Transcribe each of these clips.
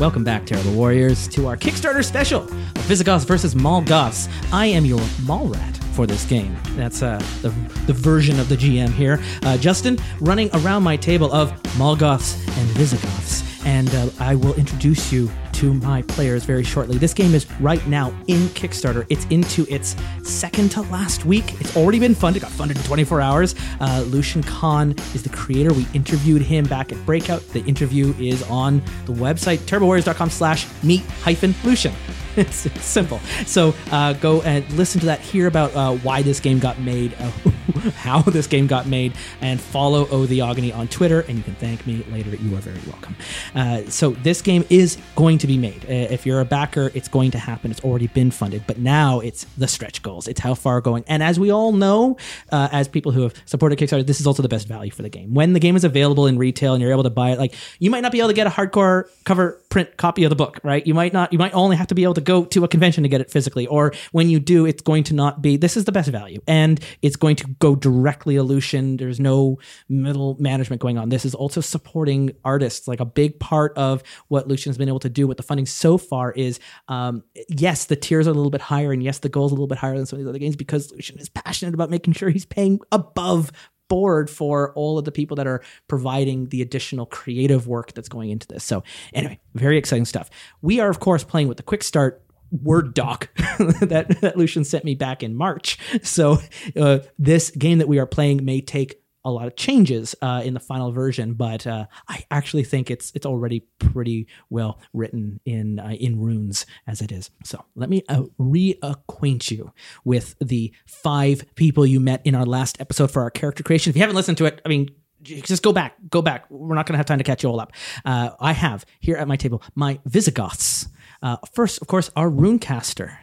Welcome back, Terrible Warriors, to our Kickstarter special of Visigoths versus Molgoths. I am your Mall Rat for this game. That's uh, the, the version of the GM here. Uh, Justin, running around my table of Molgoths and Visigoths. And uh, I will introduce you to my players very shortly. This game is right now in Kickstarter. It's into its second to last week. It's already been funded, It got funded in 24 hours. Uh, Lucian Kahn is the creator. We interviewed him back at Breakout. The interview is on the website, turbowarriors.com slash meet hyphen Lucian. It's, simple. So uh, go and listen to that, hear about uh, why this game got made, how this game got made, and follow O the on Twitter. And you can thank me later. You are very welcome. Uh, so this game is going to be made. Uh, if you're a backer, it's going to happen. It's already been funded, but now it's the stretch goals. It's how far going. And as we all know, uh, as people who have supported Kickstarter, this is also the best value for the game. When the game is available in retail and you're able to buy it, like you might not be able to get a hardcore cover print copy of the book, right? You might not. You might only have to be able to go to a convention to get it physically, or when you do, it's going to not be. This is the best value, and it's going to go directly to Lucian. There's no middle management going on. This is also supporting artists. Like a big part of what Lucian's been able to do with the funding so far is, um, yes, the tiers are a little bit higher, and yes, the goal is a little bit higher than some of these other games because Lucian is passionate about making sure he's paying above board for all of the people that are providing the additional creative work that's going into this. So, anyway, very exciting stuff. We are, of course, playing with the quick start Word doc that, that Lucian sent me back in March. So, uh, this game that we are playing may take a lot of changes uh, in the final version, but uh, I actually think it's it's already pretty well written in uh, in runes as it is. So let me uh, reacquaint you with the five people you met in our last episode for our character creation. If you haven't listened to it, I mean. Just go back, go back. We're not going to have time to catch you all up. Uh, I have here at my table my Visigoths. Uh, first, of course, our Runecaster.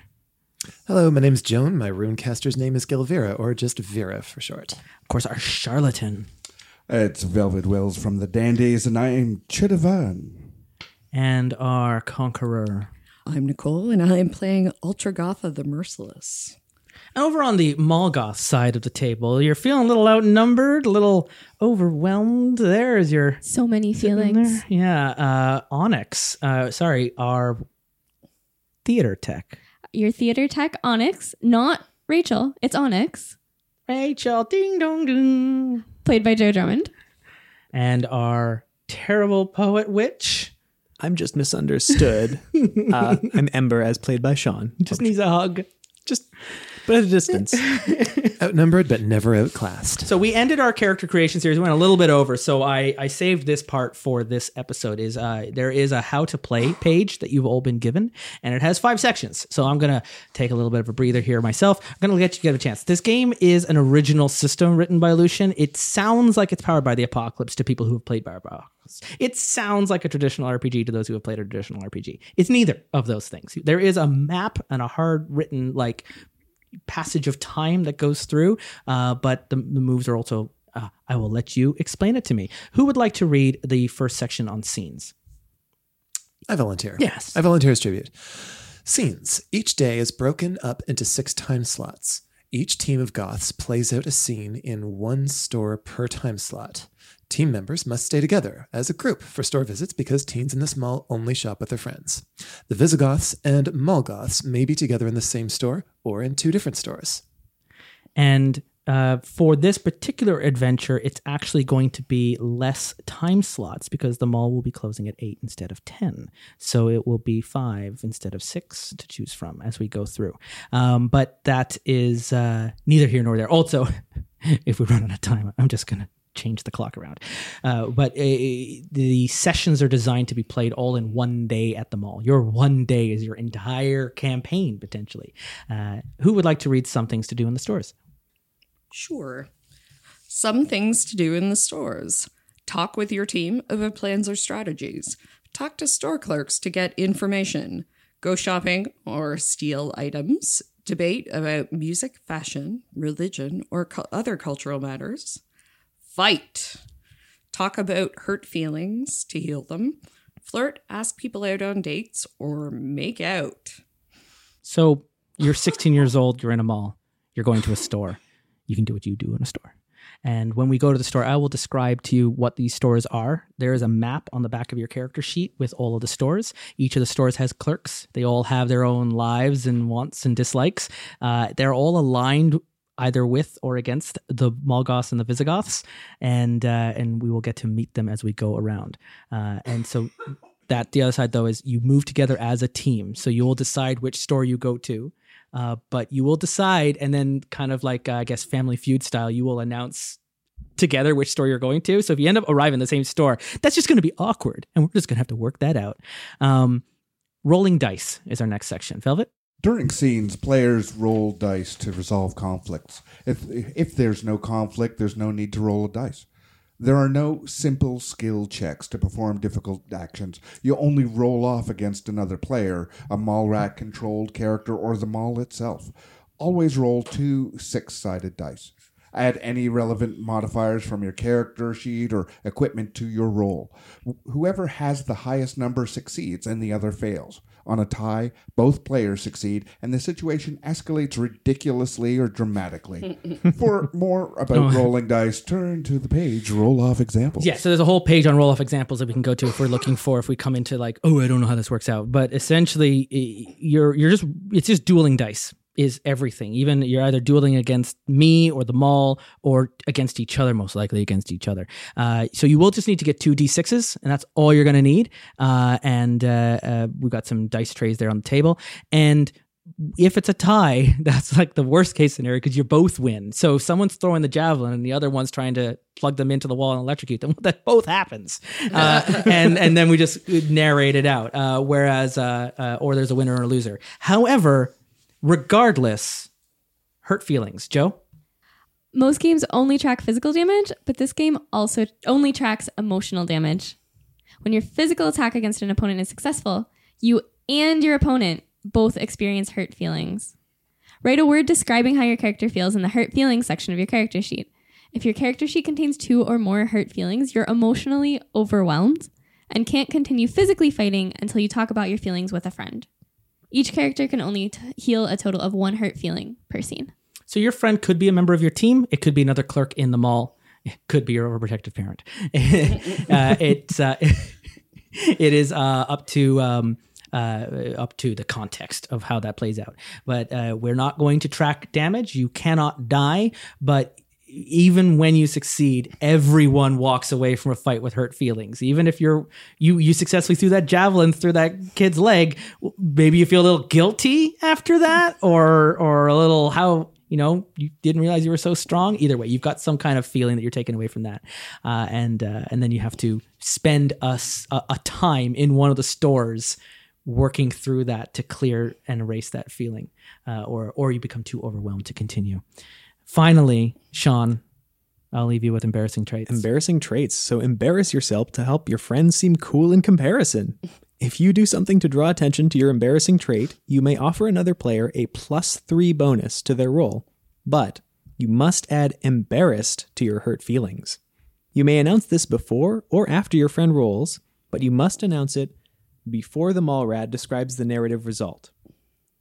Hello, my name's Joan. My runecaster's name is Gilvira, or just Vera for short. Of course, our Charlatan. It's Velvet Wells from the Dandies, and I am Chidavan. And our Conqueror. I'm Nicole, and I'm playing Ultragotha the Merciless. And over on the Molgoth side of the table, you're feeling a little outnumbered, a little overwhelmed. There is your So many feelings. there. Yeah, uh, Onyx. Uh, sorry, our theater tech. Your theater tech, Onyx, not Rachel. It's Onyx, Rachel, ding dong ding. played by Joe Drummond. And our terrible poet witch I'm just misunderstood. uh, I'm Ember, as played by Sean. just needs a hug. Just, but at a distance. Outnumbered but never outclassed. So we ended our character creation series. We went a little bit over, so I, I saved this part for this episode. Is uh, there is a how to play page that you've all been given, and it has five sections. So I'm gonna take a little bit of a breather here myself. I'm gonna let you get a chance. This game is an original system written by Lucian. It sounds like it's powered by the Apocalypse to people who have played by Apocalypse. It sounds like a traditional RPG to those who have played a traditional RPG. It's neither of those things. There is a map and a hard written like passage of time that goes through, uh, but the, the moves are also. Uh, I will let you explain it to me. Who would like to read the first section on scenes? I volunteer. Yes. I volunteer as tribute. Scenes. Each day is broken up into six time slots. Each team of Goths plays out a scene in one store per time slot. Team members must stay together as a group for store visits because teens in this mall only shop with their friends. The Visigoths and Molgoths may be together in the same store or in two different stores. And uh, for this particular adventure, it's actually going to be less time slots because the mall will be closing at eight instead of 10. So it will be five instead of six to choose from as we go through. Um, but that is uh, neither here nor there. Also, if we run out of time, I'm just going to change the clock around. Uh, but uh, the sessions are designed to be played all in one day at the mall. Your one day is your entire campaign, potentially. Uh, who would like to read some things to do in the stores? Sure. Some things to do in the stores. Talk with your team about plans or strategies. Talk to store clerks to get information. Go shopping or steal items. Debate about music, fashion, religion, or cu- other cultural matters. Fight. Talk about hurt feelings to heal them. Flirt, ask people out on dates, or make out. So you're 16 years old, you're in a mall, you're going to a store. You can do what you do in a store. And when we go to the store, I will describe to you what these stores are. There is a map on the back of your character sheet with all of the stores. Each of the stores has clerks. They all have their own lives and wants and dislikes. Uh, they're all aligned either with or against the Molgoths and the Visigoths, and uh, and we will get to meet them as we go around. Uh, and so that the other side though is you move together as a team. So you will decide which store you go to, uh, but you will decide, and then kind of like uh, I guess Family Feud style, you will announce together which store you're going to. So if you end up arriving in the same store, that's just going to be awkward, and we're just going to have to work that out. Um, rolling dice is our next section. Velvet. During scenes, players roll dice to resolve conflicts. If if there's no conflict, there's no need to roll a dice. There are no simple skill checks to perform difficult actions. You only roll off against another player, a Malrat controlled character, or the Mall itself. Always roll two six sided dice. Add any relevant modifiers from your character sheet or equipment to your roll. Whoever has the highest number succeeds and the other fails. On a tie, both players succeed, and the situation escalates ridiculously or dramatically. For more about rolling dice, turn to the page Roll Off Examples. Yeah, so there's a whole page on roll off examples that we can go to if we're looking for if we come into like, oh, I don't know how this works out. But essentially, you're you're just it's just dueling dice is everything. Even you're either dueling against me or the mall or against each other, most likely against each other. Uh, so you will just need to get two d6s, and that's all you're going to need. Uh, and uh, uh, we've got some dice trays there on the table, and if it's a tie, that's like the worst case scenario because you both win. So if someone's throwing the javelin and the other one's trying to plug them into the wall and electrocute them, that both happens. Uh, and and then we just narrate it out. Uh, whereas, uh, uh, or there's a winner or a loser. However, regardless, hurt feelings. Joe. Most games only track physical damage, but this game also only tracks emotional damage. When your physical attack against an opponent is successful, you and your opponent both experience hurt feelings. Write a word describing how your character feels in the hurt feelings section of your character sheet. If your character sheet contains two or more hurt feelings, you're emotionally overwhelmed and can't continue physically fighting until you talk about your feelings with a friend. Each character can only t- heal a total of one hurt feeling per scene. So your friend could be a member of your team. It could be another clerk in the mall. It could be your overprotective parent. uh, it's uh, it is uh, up to um, uh, up to the context of how that plays out. But uh, we're not going to track damage. You cannot die, but even when you succeed, everyone walks away from a fight with hurt feelings. Even if you're you you successfully threw that javelin through that kid's leg, maybe you feel a little guilty after that, or or a little how you know you didn't realize you were so strong. Either way, you've got some kind of feeling that you're taken away from that, uh, and uh, and then you have to spend us a time in one of the stores working through that to clear and erase that feeling, uh, or or you become too overwhelmed to continue. Finally, Sean, I'll leave you with embarrassing traits. Embarrassing traits. So embarrass yourself to help your friends seem cool in comparison. If you do something to draw attention to your embarrassing trait, you may offer another player a plus three bonus to their roll, but you must add embarrassed to your hurt feelings. You may announce this before or after your friend rolls, but you must announce it before the Malrat describes the narrative result.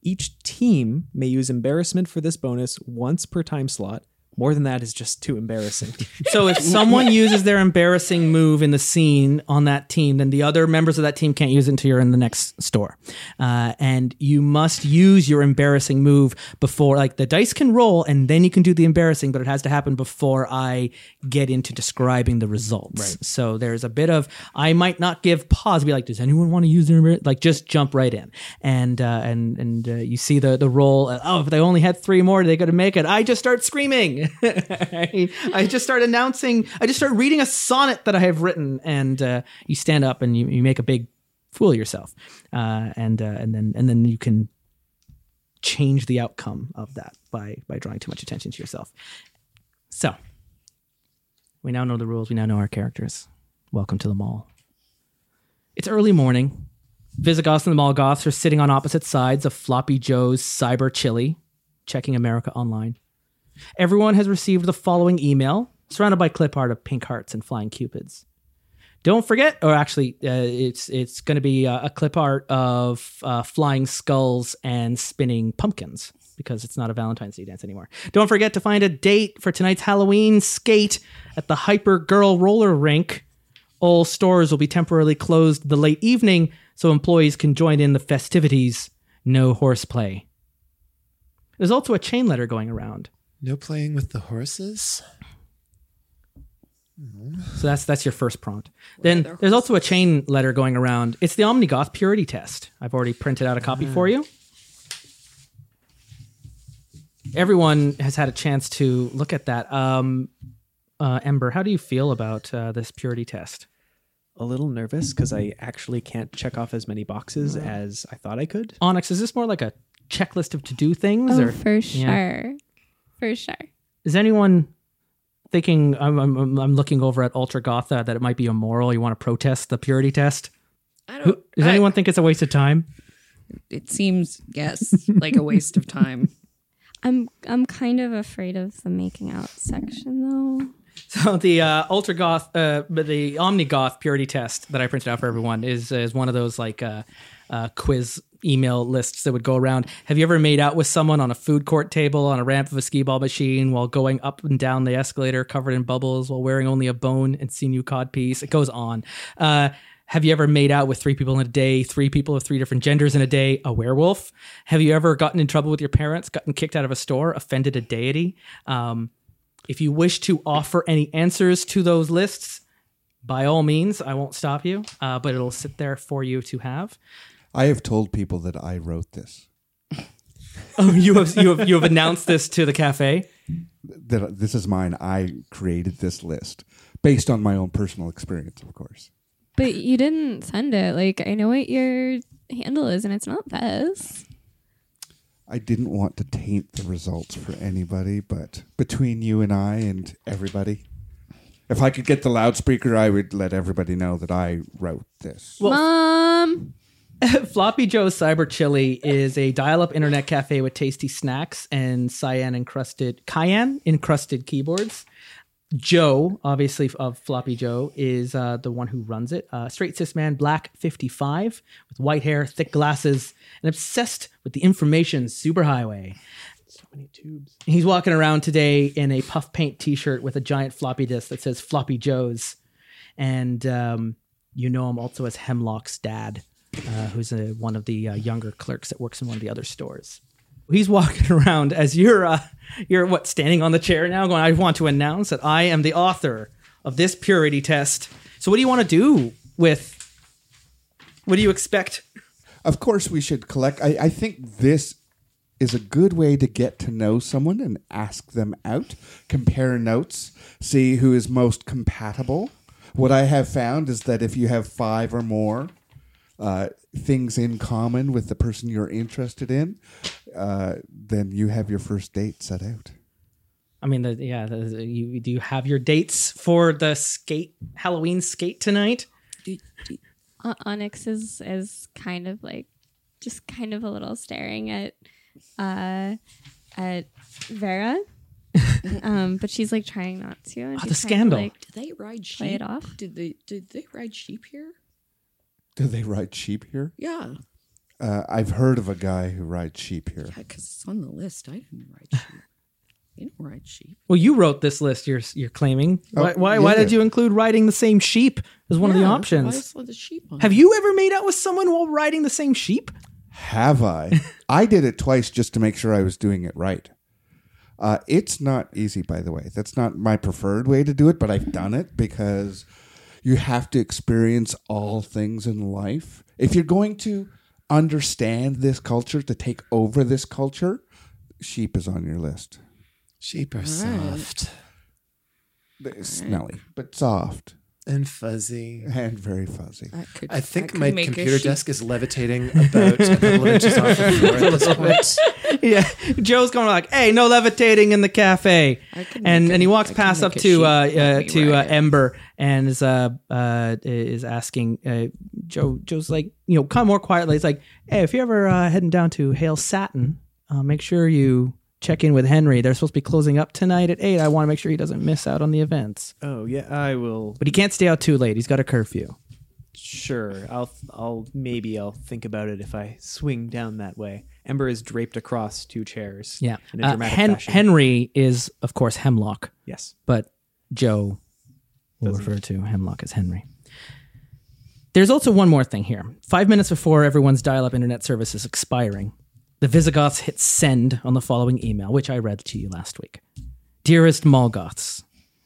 Each team may use embarrassment for this bonus once per time slot. More than that is just too embarrassing. So if someone uses their embarrassing move in the scene on that team, then the other members of that team can't use it until you're in the next store. Uh, and you must use your embarrassing move before, like the dice can roll, and then you can do the embarrassing, but it has to happen before I get into describing the results. Right. So there's a bit of I might not give pause, be like, does anyone want to use their embar-" like just jump right in, and uh, and and uh, you see the the roll. oh, if they only had three more, they could make it. I just start screaming. I, just start announcing. I just start reading a sonnet that I have written, and uh, you stand up and you, you make a big fool of yourself, uh, and uh, and then and then you can change the outcome of that by by drawing too much attention to yourself. So we now know the rules. We now know our characters. Welcome to the mall. It's early morning. Visigoths and the Molgoths are sitting on opposite sides of Floppy Joe's Cyber Chili, checking America Online. Everyone has received the following email, surrounded by clip art of pink hearts and flying cupids. Don't forget, or actually, uh, it's it's going to be uh, a clip art of uh, flying skulls and spinning pumpkins because it's not a Valentine's Day dance anymore. Don't forget to find a date for tonight's Halloween skate at the Hyper Girl Roller Rink. All stores will be temporarily closed the late evening so employees can join in the festivities. No horseplay. There's also a chain letter going around. No playing with the horses. So that's that's your first prompt. Then there's also a chain letter going around. It's the Omnigoth purity test. I've already printed out a copy for you. Everyone has had a chance to look at that. Um, uh, Ember, how do you feel about uh, this purity test? A little nervous because I actually can't check off as many boxes as I thought I could. Onyx, is this more like a checklist of to do things, Oh, or for sure. Yeah. For sure. is anyone thinking? I'm, I'm, I'm looking over at Ultra Gotha that it might be immoral. You want to protest the purity test? I don't. does I- anyone think it's a waste of time? It seems yes, like a waste of time. I'm I'm kind of afraid of the making out section though. So the uh, Ultra Goth, uh, but the Omni Goth purity test that I printed out for everyone is is one of those like uh, uh, quiz email lists that would go around. Have you ever made out with someone on a food court table on a ramp of a skee ball machine while going up and down the escalator covered in bubbles while wearing only a bone and sinew cod piece? It goes on. Uh, have you ever made out with three people in a day, three people of three different genders in a day, a werewolf? Have you ever gotten in trouble with your parents, gotten kicked out of a store, offended a deity? Um, if you wish to offer any answers to those lists, by all means, I won't stop you, uh, but it'll sit there for you to have. I have told people that I wrote this. Oh, you have you have you have announced this to the cafe. That this is mine. I created this list based on my own personal experience, of course. But you didn't send it. Like I know what your handle is, and it's not this. I didn't want to taint the results for anybody, but between you and I and everybody, if I could get the loudspeaker, I would let everybody know that I wrote this. Mom. Floppy Joe's Cyber Chili is a dial-up internet cafe with tasty snacks and cyan encrusted cayenne encrusted keyboards. Joe, obviously of Floppy Joe, is uh, the one who runs it. Uh, straight cis man, black 55, with white hair, thick glasses, and obsessed with the information superhighway. So many tubes. He's walking around today in a puff paint T-shirt with a giant floppy disk that says "Floppy Joe's," and um, you know him also as Hemlock's dad, uh, who's a, one of the uh, younger clerks that works in one of the other stores. He's walking around as you're uh, you're what standing on the chair now, going. I want to announce that I am the author of this purity test. So, what do you want to do with? What do you expect? Of course, we should collect. I, I think this is a good way to get to know someone and ask them out, compare notes, see who is most compatible. What I have found is that if you have five or more uh, things in common with the person you're interested in, uh, then you have your first date set out. I mean, the, yeah. The, you do you have your dates for the skate Halloween skate tonight? O- Onyx is is kind of like just kind of a little staring at uh at Vera. um, but she's like trying not to. And Oh, the scandal. like, Did they ride sheep? Play it off? Did they? Did they ride sheep here? Do they ride sheep here? Yeah, Uh, I've heard of a guy who rides sheep here. yeah, because it's on the list. I didn't ride sheep. You didn't ride sheep. Well, you wrote this list. You're you're claiming. Oh, why why, why yeah. did you include riding the same sheep as one of the options? I saw the sheep on. Have you ever made out with someone while riding the same sheep? Have I? I did it twice just to make sure I was doing it right. Uh, it's not easy, by the way. That's not my preferred way to do it, but I've done it because you have to experience all things in life. If you're going to understand this culture, to take over this culture, sheep is on your list. Sheep are soft They're Smelly, but soft and fuzzy. and very fuzzy. That could, I think my computer desk is levitating about a couple of inches off the floor at this point. yeah, Joe's going like, "Hey, no levitating in the cafe," and make and he walks I past up to uh, uh me to uh. Ember and is uh uh is asking uh, Joe. Joe's like, you know, kind of more quietly. It's like, "Hey, if you're ever uh, heading down to Hail Satin, uh, make sure you." Check in with Henry. They're supposed to be closing up tonight at eight. I want to make sure he doesn't miss out on the events. Oh yeah, I will. But he can't stay out too late. He's got a curfew. Sure, I'll I'll maybe I'll think about it if I swing down that way. Ember is draped across two chairs. Yeah. in a Uh, Hen- fashion. Henry is, of course, Hemlock, yes. but Joe will refer to Hemlock as Henry. There's also one more thing here. Five minutes before everyone's dial up internet service is expiring, the Visigoths hit send on the following email, which I read to you last week. Dearest Malgoths,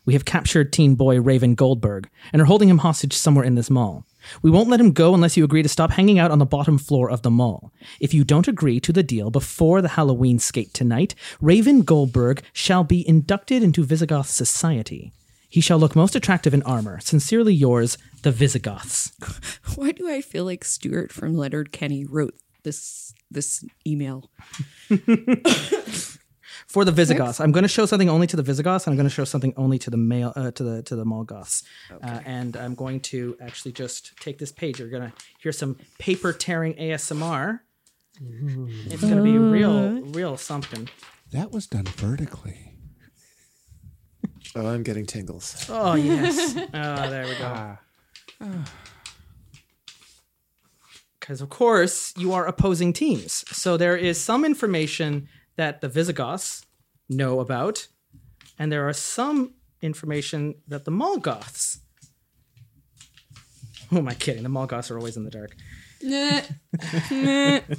we have captured teen boy Raven Goldberg and are holding him hostage somewhere in this mall. We won't let him go unless you agree to stop hanging out on the bottom floor of the mall. If you don't agree to the deal before the Halloween skate tonight, Raven Goldberg shall be inducted into Visigoth society. He shall look most attractive in armor. Sincerely yours, the Visigoths. Why do I feel like Stuart from Leonard Kenny wrote this this email? For the Visigoths, I'm going to show something only to the Visigoths, and I'm going to show something only to the male uh, to the to the Malgoths. Uh, and I'm going to actually just take this page. You're going to hear some paper tearing ASMR. Mm. It's going to be real, uh. real something. That was done vertically. Oh, I'm getting tingles. Oh yes. oh, there we go. Ah. Ah. Because of course you are opposing teams, so there is some information that the Visigoths know about, and there are some information that the Molgoths. Who am I kidding? The Molgoths are always in the dark.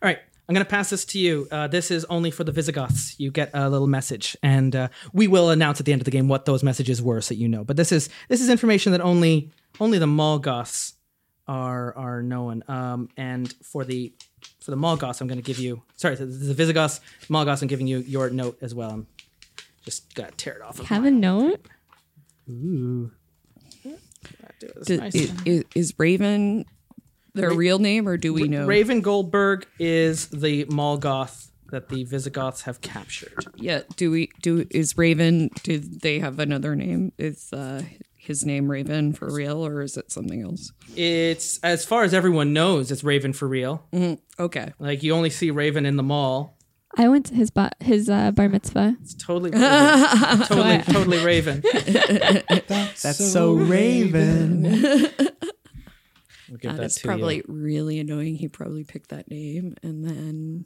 All right, I'm going to pass this to you. Uh, this is only for the Visigoths. You get a little message, and uh, we will announce at the end of the game what those messages were, so you know. But this is this is information that only only the Molgoths are are known. Um, and for the for the Molgoths, I'm going to give you. Sorry, the, the Visigoths, Molgoths. I'm giving you your note as well. I'm just gonna tear it off. Of Have a note. Ooh. Do nice. i- i- is Raven their real name, or do we know? Raven Goldberg is the Molgoth that the Visigoths have captured. Yeah. Do we do? Is Raven? Do they have another name? Is uh, his name Raven for real, or is it something else? It's as far as everyone knows, it's Raven for real. Okay. Like you only see Raven in the mall. I went to his ba- his uh, bar mitzvah. It's totally Raven. totally, totally Raven. That's so Raven. We'll give That that is probably you. really annoying. He probably picked that name, and then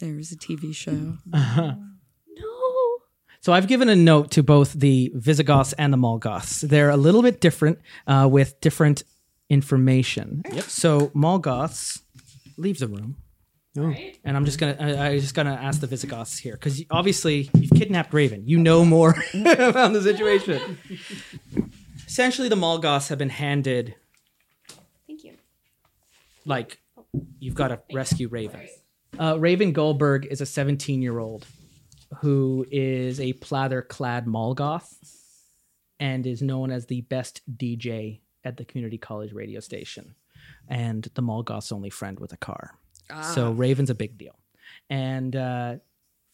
there's a TV show. No. So I've given a note to both the Visigoths and the Molgoths. They're a little bit different uh, with different information. Yep. So Molgoths leave the room. And I'm just gonna, I, I just gonna ask the Visigoths here because obviously you've kidnapped Raven. You know more about the situation. Essentially, the Molgoths have been handed Thank you. like you've got to rescue Raven. Uh, Raven Goldberg is a 17 year old who is a plather clad Molgoth and is known as the best DJ at the community college radio station and the Molgoth's only friend with a car. So Raven's a big deal. And uh,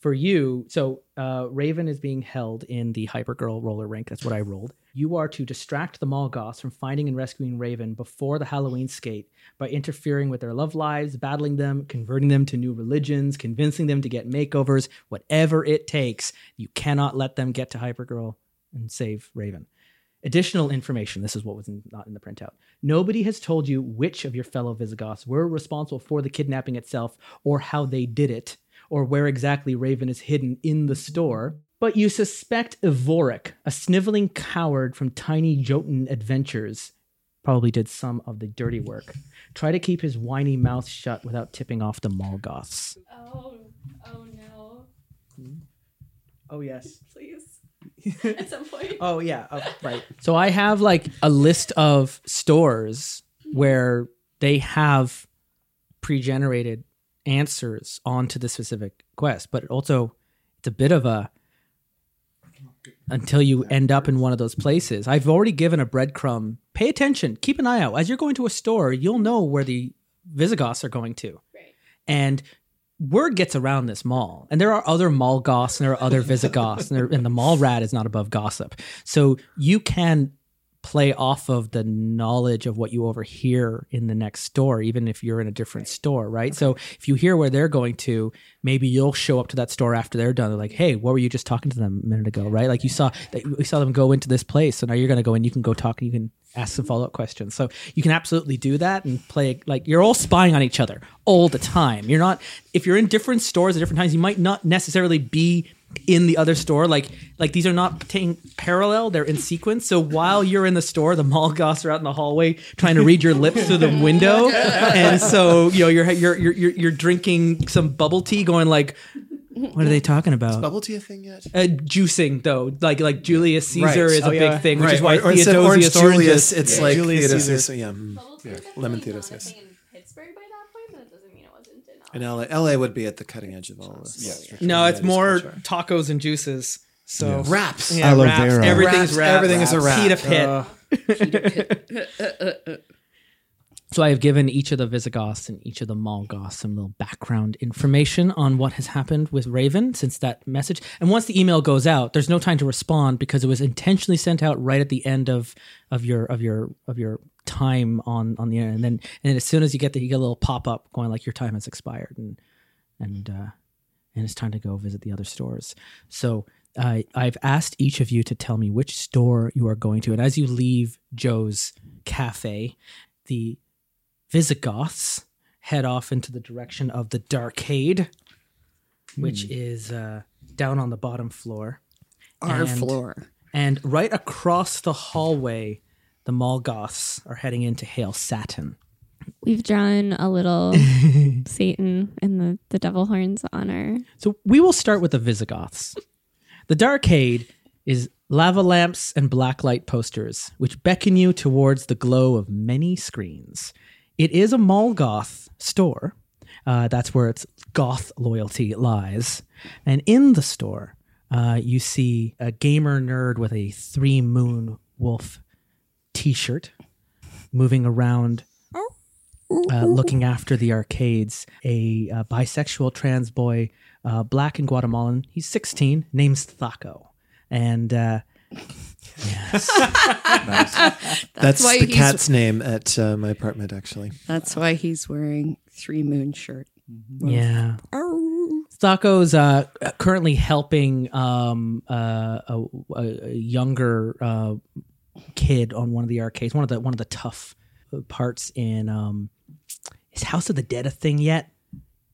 for you, so uh, Raven is being held in the Hypergirl roller rink. That's what I rolled. You are to distract the Molgoths from finding and rescuing Raven before the Halloween skate by interfering with their love lives, battling them, converting them to new religions, convincing them to get makeovers, whatever it takes. You cannot let them get to Hypergirl and save Raven. Additional information this is what was in, not in the printout. Nobody has told you which of your fellow Visigoths were responsible for the kidnapping itself, or how they did it, or where exactly Raven is hidden in the store. But you suspect Evoric, a sniveling coward from Tiny Jotun Adventures, probably did some of the dirty work. Try to keep his whiny mouth shut without tipping off the Molgoths. Oh. Oh no. Oh, yes. Please. At some point. Oh yeah, oh, right. So I have like a list of stores where they have pre-generated answers onto the specific quest, but also it's a bit of a until you end up in one of those places. I've already given a breadcrumb. Pay attention. Keep an eye out. As you're going to a store, you'll know where the Visigoths are going to. And word gets around this mall, and there are other mall goths and there are other Visigoths, and, and the mall rat is not above gossip. So you can play off of the knowledge of what you overhear in the next store, even if you're in a different store, right? So if you hear where they're going to, maybe you'll show up to that store after they're done. They're like, "Hey, what were you just talking to them a minute ago?" Right? Like you saw, we saw them go into this place, so now you're going to go and you can go talk and you can ask some follow up questions. So you can absolutely do that and play like you're all spying on each other all the time. You're not if you're in different stores at different times, you might not necessarily be in the other store. Like like these are not taking parallel; they're in sequence. So while you're in the store, the mall goths are out in the hallway trying to read your lips through the window, and so you know you're you're you're you're, you're drinking some bubble tea, going like. What are they talking about? Bubble tea a thing yet? Uh, juicing though, like like Julius Caesar Right. is a Oh, big yeah. thing, which is why or, or instead of Theodosius orange Julius, oranges. it's like Julius Theodosius, Caesar. yeah, mm. lemon Theodosius. yes. in Pittsburgh by that point, but that doesn't mean it wasn't in And LA, LA would be at the cutting edge of all this. Yeah, No, it's more tacos and juices. So wraps. yeah, Aloe wraps. vera. Everything's Wraps, wrapped. everything is a wrap. Pita pit. So I have given each of the Visigoths and each of the Malgoths some little background information on what has happened with Raven since that message. And once the email goes out, there's no time to respond because it was intentionally sent out right at the end of of your of your of your time on on the internet. And then and then as soon as you get the you get a little pop up going like your time has expired and and uh, and it's time to go visit the other stores. So uh, I've asked each of you to tell me which store you are going to, and as you leave Joe's cafe, the Visigoths head off into the direction of the Darkade, which is uh, down on the bottom floor. Our And- floor. And right across the hallway, the Malgoths are heading into Hail Satin. We've drawn a little Satan and the, the devil horns on our. So we will start with the Visigoths. The Darkade is lava lamps and blacklight posters, which beckon you towards the glow of many screens. It is a Malgoth store. Uh, that's where its goth loyalty lies. And in the store, uh, you see a gamer nerd with a three moon wolf t shirt moving around uh, looking after the arcades, a uh, bisexual trans boy, uh, black and Guatemalan. He's 16, name's Thaco. And uh, That's, why the cat's name at uh, my apartment, actually. That's why he's wearing three moon shirt. yeah. Thaco's uh, currently helping um, uh, a, a, a younger uh, kid on one of the arcades, one of the one of the tough parts in um, is House of the Dead a thing yet?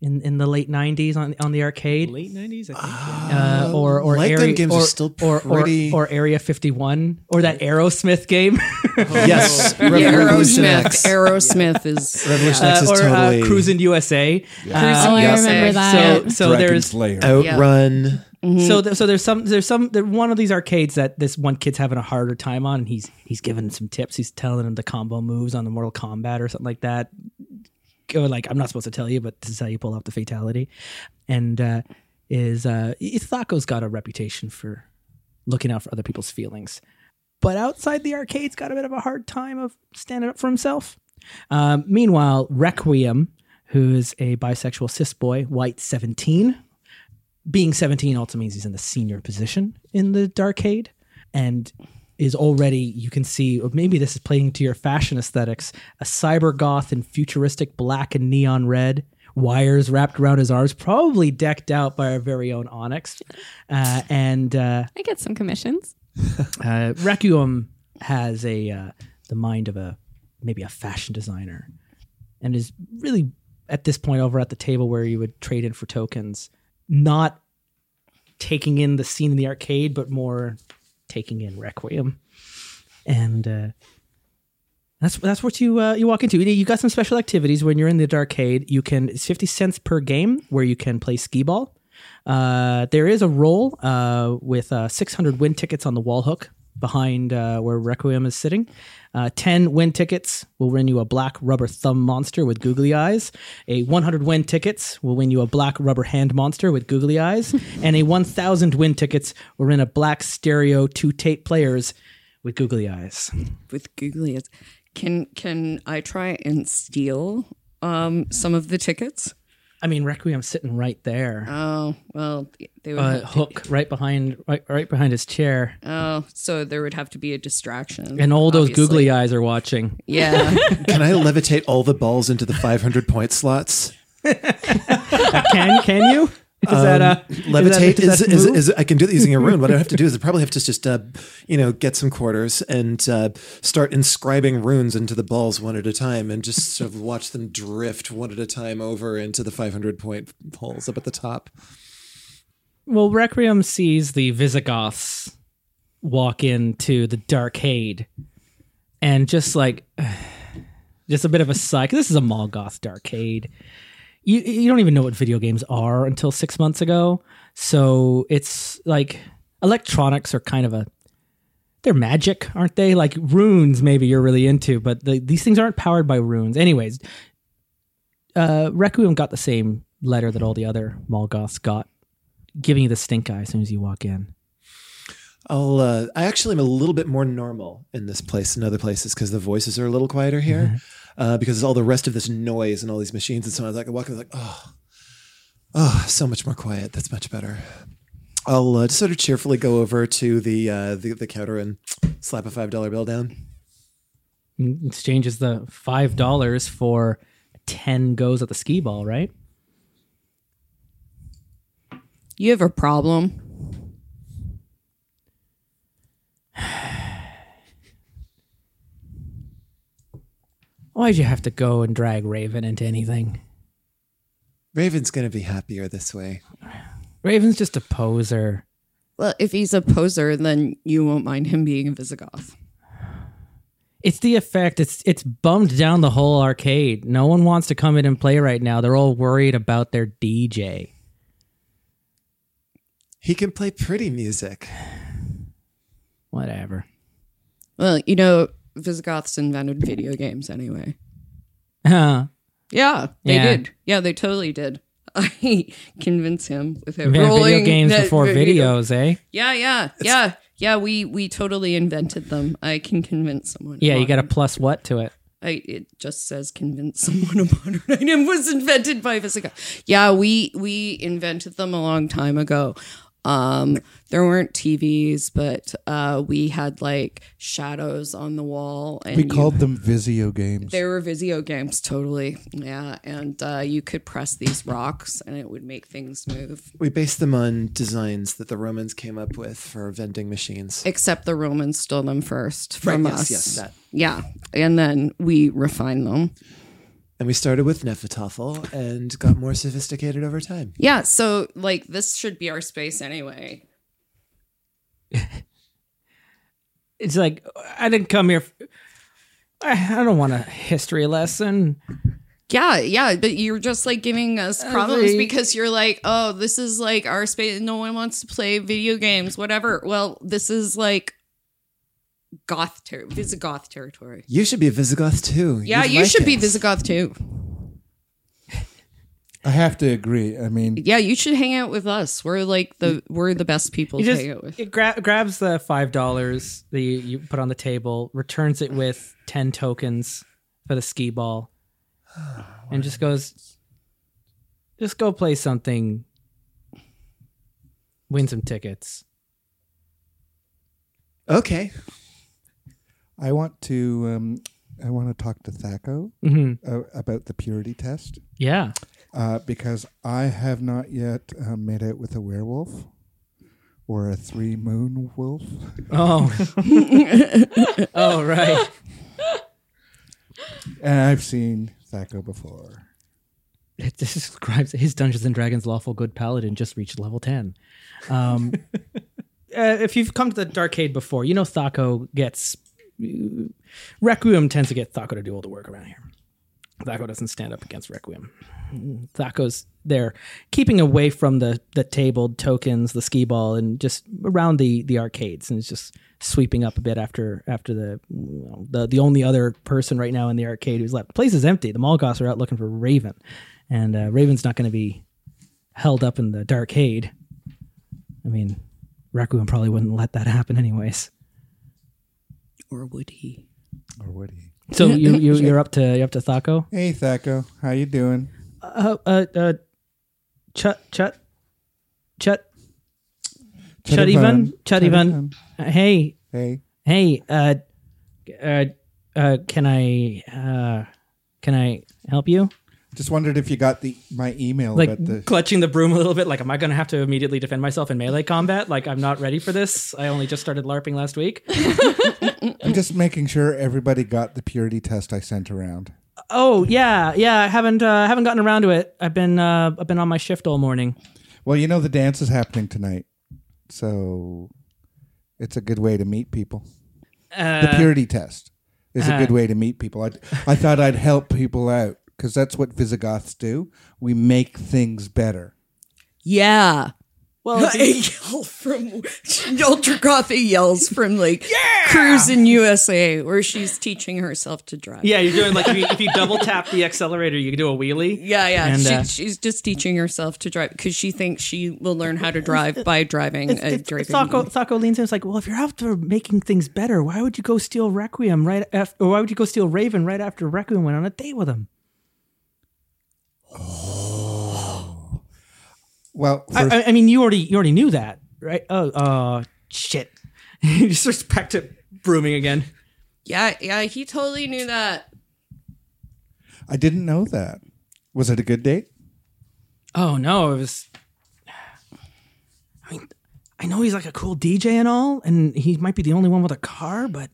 In, in the late '90s on on the arcade, Late 90s, I think. uh, or or Light area, games or, are still or, or- or, Area 51 or that Aerosmith game, Yes, Yeah, Revolution Aerosmith. X. Aerosmith is Revolution uh, X is or totally uh, Cruis'n USA. oh, I yes. remember that. So so there's Slayer. Outrun. so th- so there's some there's some there, one of these arcades that this one kid's having a harder time on, and he's he's giving some tips. He's telling him the combo moves on the Mortal Kombat or something like that. Like I'm not supposed to tell you, but this is how you pull off the fatality. And uh, is uh, Ithaco's got a reputation for looking out for other people's feelings, but outside the arcade's got a bit of a hard time of standing up for himself. Um, meanwhile, Requiem, who is a bisexual cis boy, white 17, being 17 also means he's in the senior position in the darkade and is already you can see or maybe this is playing to your fashion aesthetics a cyber goth in futuristic black and neon red wires wrapped around his arms probably decked out by our very own onyx uh, and uh, I get some commissions. uh, Requiem has a uh, the mind of a maybe a fashion designer, and is really at this point over at the table where you would trade in for tokens, not taking in the scene in the arcade, but more taking in Requiem, and uh, that's that's what you uh, you walk into. You got some special activities when you're in the arcade. You can it's fifty cents per game where you can play skee ball. Uh, there is a roll uh, with uh, 600 win tickets on the wall hook behind uh, where Requiem is sitting. Uh, 10 win tickets will win you a black rubber thumb monster with googly eyes. A 100 win tickets will win you a black rubber hand monster with googly eyes. and a 1,000 win tickets will win a black stereo two tape players with googly eyes. with googly eyes. Can can I try and steal um, some of the tickets? I mean, Requiem's sitting right there. Oh well, they would. Uh, have to- Hook right behind, right, right behind his chair, oh, so there would have to be a distraction. and all those obviously. googly eyes are watching. Yeah. Can I levitate all the balls into the 500 point slots? Can can you? Is that a Levitate is, is, that, is, move? is, I can do that using a rune. What I have to do is I probably have to just uh, you know get some quarters and uh, start inscribing runes into the balls one at a time and just sort of watch them drift one at a time over into the 500 point holes up at the top. well, Requiem sees the Visigoths walk into the Dark Darkade, and just like just a bit of a sigh. 'cause This is a Malgoth Darkade. You you don't even know what video games are until six months ago, so it's like electronics are kind of a they're magic, aren't they? Like runes, maybe you're really into, but the, these things aren't powered by runes. Anyways, uh, Requiem got the same letter that all the other Malgoths got, giving you the stink eye as soon as you walk in. I'll uh, I actually am a little bit more normal in this place than other places because the voices are a little quieter here uh, because all the rest of this noise and all these machines and so on. I was like I walk in I was like oh oh so much more quiet. That's much better. I'll uh, just sort of cheerfully go over to the uh, the, the counter and slap a five dollar bill down. Exchanges the five dollars for ten goes at the skee ball, right? you have a problem. Why'd you have to go and drag Raven into anything? Raven's gonna be happier this way. Raven's just a poser. Well, if he's a poser, then you won't mind him being a Visigoth. It's the effect. It's it's bummed down the whole arcade. No one wants to come in and play right now. They're all worried about their DJ. He can play pretty music. Whatever. Well, you know, Visigoths invented video games anyway. Huh. Yeah, they Yeah. did. Yeah, they totally did. I convince him with it video games that before video- videos, eh? Yeah, yeah, yeah, yeah. We we totally invented them. I can convince someone. Yeah, you got a plus what to it. I, it just says convince someone a modern item was invented by Visigoth. Yeah, we we invented them a long time ago. Um, there weren't TVs, but uh, we had like shadows on the wall, and We you- called them Visio games. they were Visio games, totally. Yeah, and uh, you could press these rocks, and it would make things move. We based them on designs that the Romans came up with for vending machines. Except the Romans stole them first Right, from yes, us. yes, that. Yeah, and then we refined them. And we started with Hnefatafl and got more sophisticated over time. Yeah, so like this should be our space anyway. It's like I didn't come here. f- I I don't want a history lesson. Yeah, yeah, but you're just like giving us uh, problems they- because you're like, oh, this is like our space. No one wants to play video games, whatever. Well, this is like goth ter- Visigoth territory. You should be a Visigoth too. Yeah, You'd you like should be it. Visigoth too. I have to agree. I mean, Yeah, you should hang out with us. We're like the we're the best people He to just hang out with. it gra- grabs the five dollars that you, you put on the table, returns it with ten tokens for the skee ball, and just goes, "Just go play something. Win some tickets." Okay. I want to. Um, I want to talk to Thaco hmm uh, about the purity test Yeah. uh, because I have not yet uh, made out with a werewolf or a three moon wolf. Oh. oh right. And I've seen Thaco before. It describes his Dungeons and Dragons lawful good paladin just reached level ten. Um, uh, if you've come to the Darkade before, you know Thaco gets Requiem tends to get Thaco to do all the work around here. Thaco doesn't stand up against Requiem. Thaco's there, keeping away from the the tabled tokens, the skee ball, and just around the the arcades, and just sweeping up a bit after after the you know, the the only other person right now in the arcade who's left. The place is empty. The Malgoths are out looking for Raven, and uh, Raven's not going to be held up in the darkade. I mean, Requiem probably wouldn't let that happen, anyways. Or would he? Or would he? So you, you you're up to you're up to Thaco. Hey Thaco, how you doing? Uh, uh, uh, Chut, chut, chut, Chut Chutivan, Chutivan. Chutivan. Hey, Hey. hey, uh, uh, uh, can I, uh, can I help you? Just wondered if you got the my email Like about the clutching the broom a little bit. Like, am I going to have to immediately defend myself in melee combat? Like, I'm not ready for this. I only just started LARPing last week. I'm just making sure everybody got the purity test I sent around. Oh yeah, yeah. I haven't, uh, haven't gotten around to it. I've been, uh, I've been on my shift all morning. Well, you know the dance is happening tonight. So it's a good way to meet people. Uh, The purity test is a uh, good way to meet people. I, I thought I'd help people out because that's what Visigoths do. We make things better. Yeah. well, I yell from Ultra Coffee yells from like Cruis'n USA where she's teaching herself to drive. yeah, you're doing like if you, if you double tap the accelerator, you can do a wheelie. Yeah, yeah. And, she, uh, she's just teaching herself to drive because she thinks she will learn how to drive by driving a It's- driving. Thaco, Thaco leans in. It's like, well, if you're after making things better, why would you go steal Requiem right after, or why would you go steal Raven right after Requiem went on a date with him? Well, I, first, I, I mean, you already you already knew that, right? Oh, uh, shit. he just starts back to brooming again. Yeah, yeah. He totally knew that. I didn't know that. Was it a good date? Oh no, it was. I mean, I know he's like a cool DJ and all, and he might be the only one with a car, but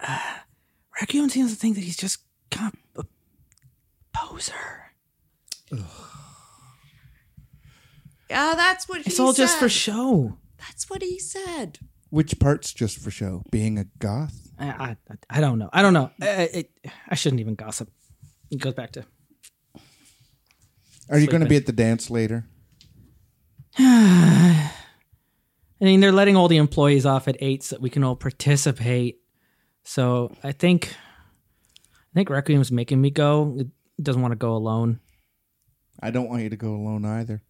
uh, Requiem seems to think that he's just kind of a poser. Yeah, that's what It's he all just for show. That's what he said. Which part's just for show? Being a goth? I, I, I don't know. I don't know. I, it, I shouldn't even gossip. It goes back to Are you going to be at the dance later? I mean, they're letting all the employees off at eight so that we can all participate. So I think, I think Requiem's making me go. It doesn't want to go alone. I don't want you to go alone either.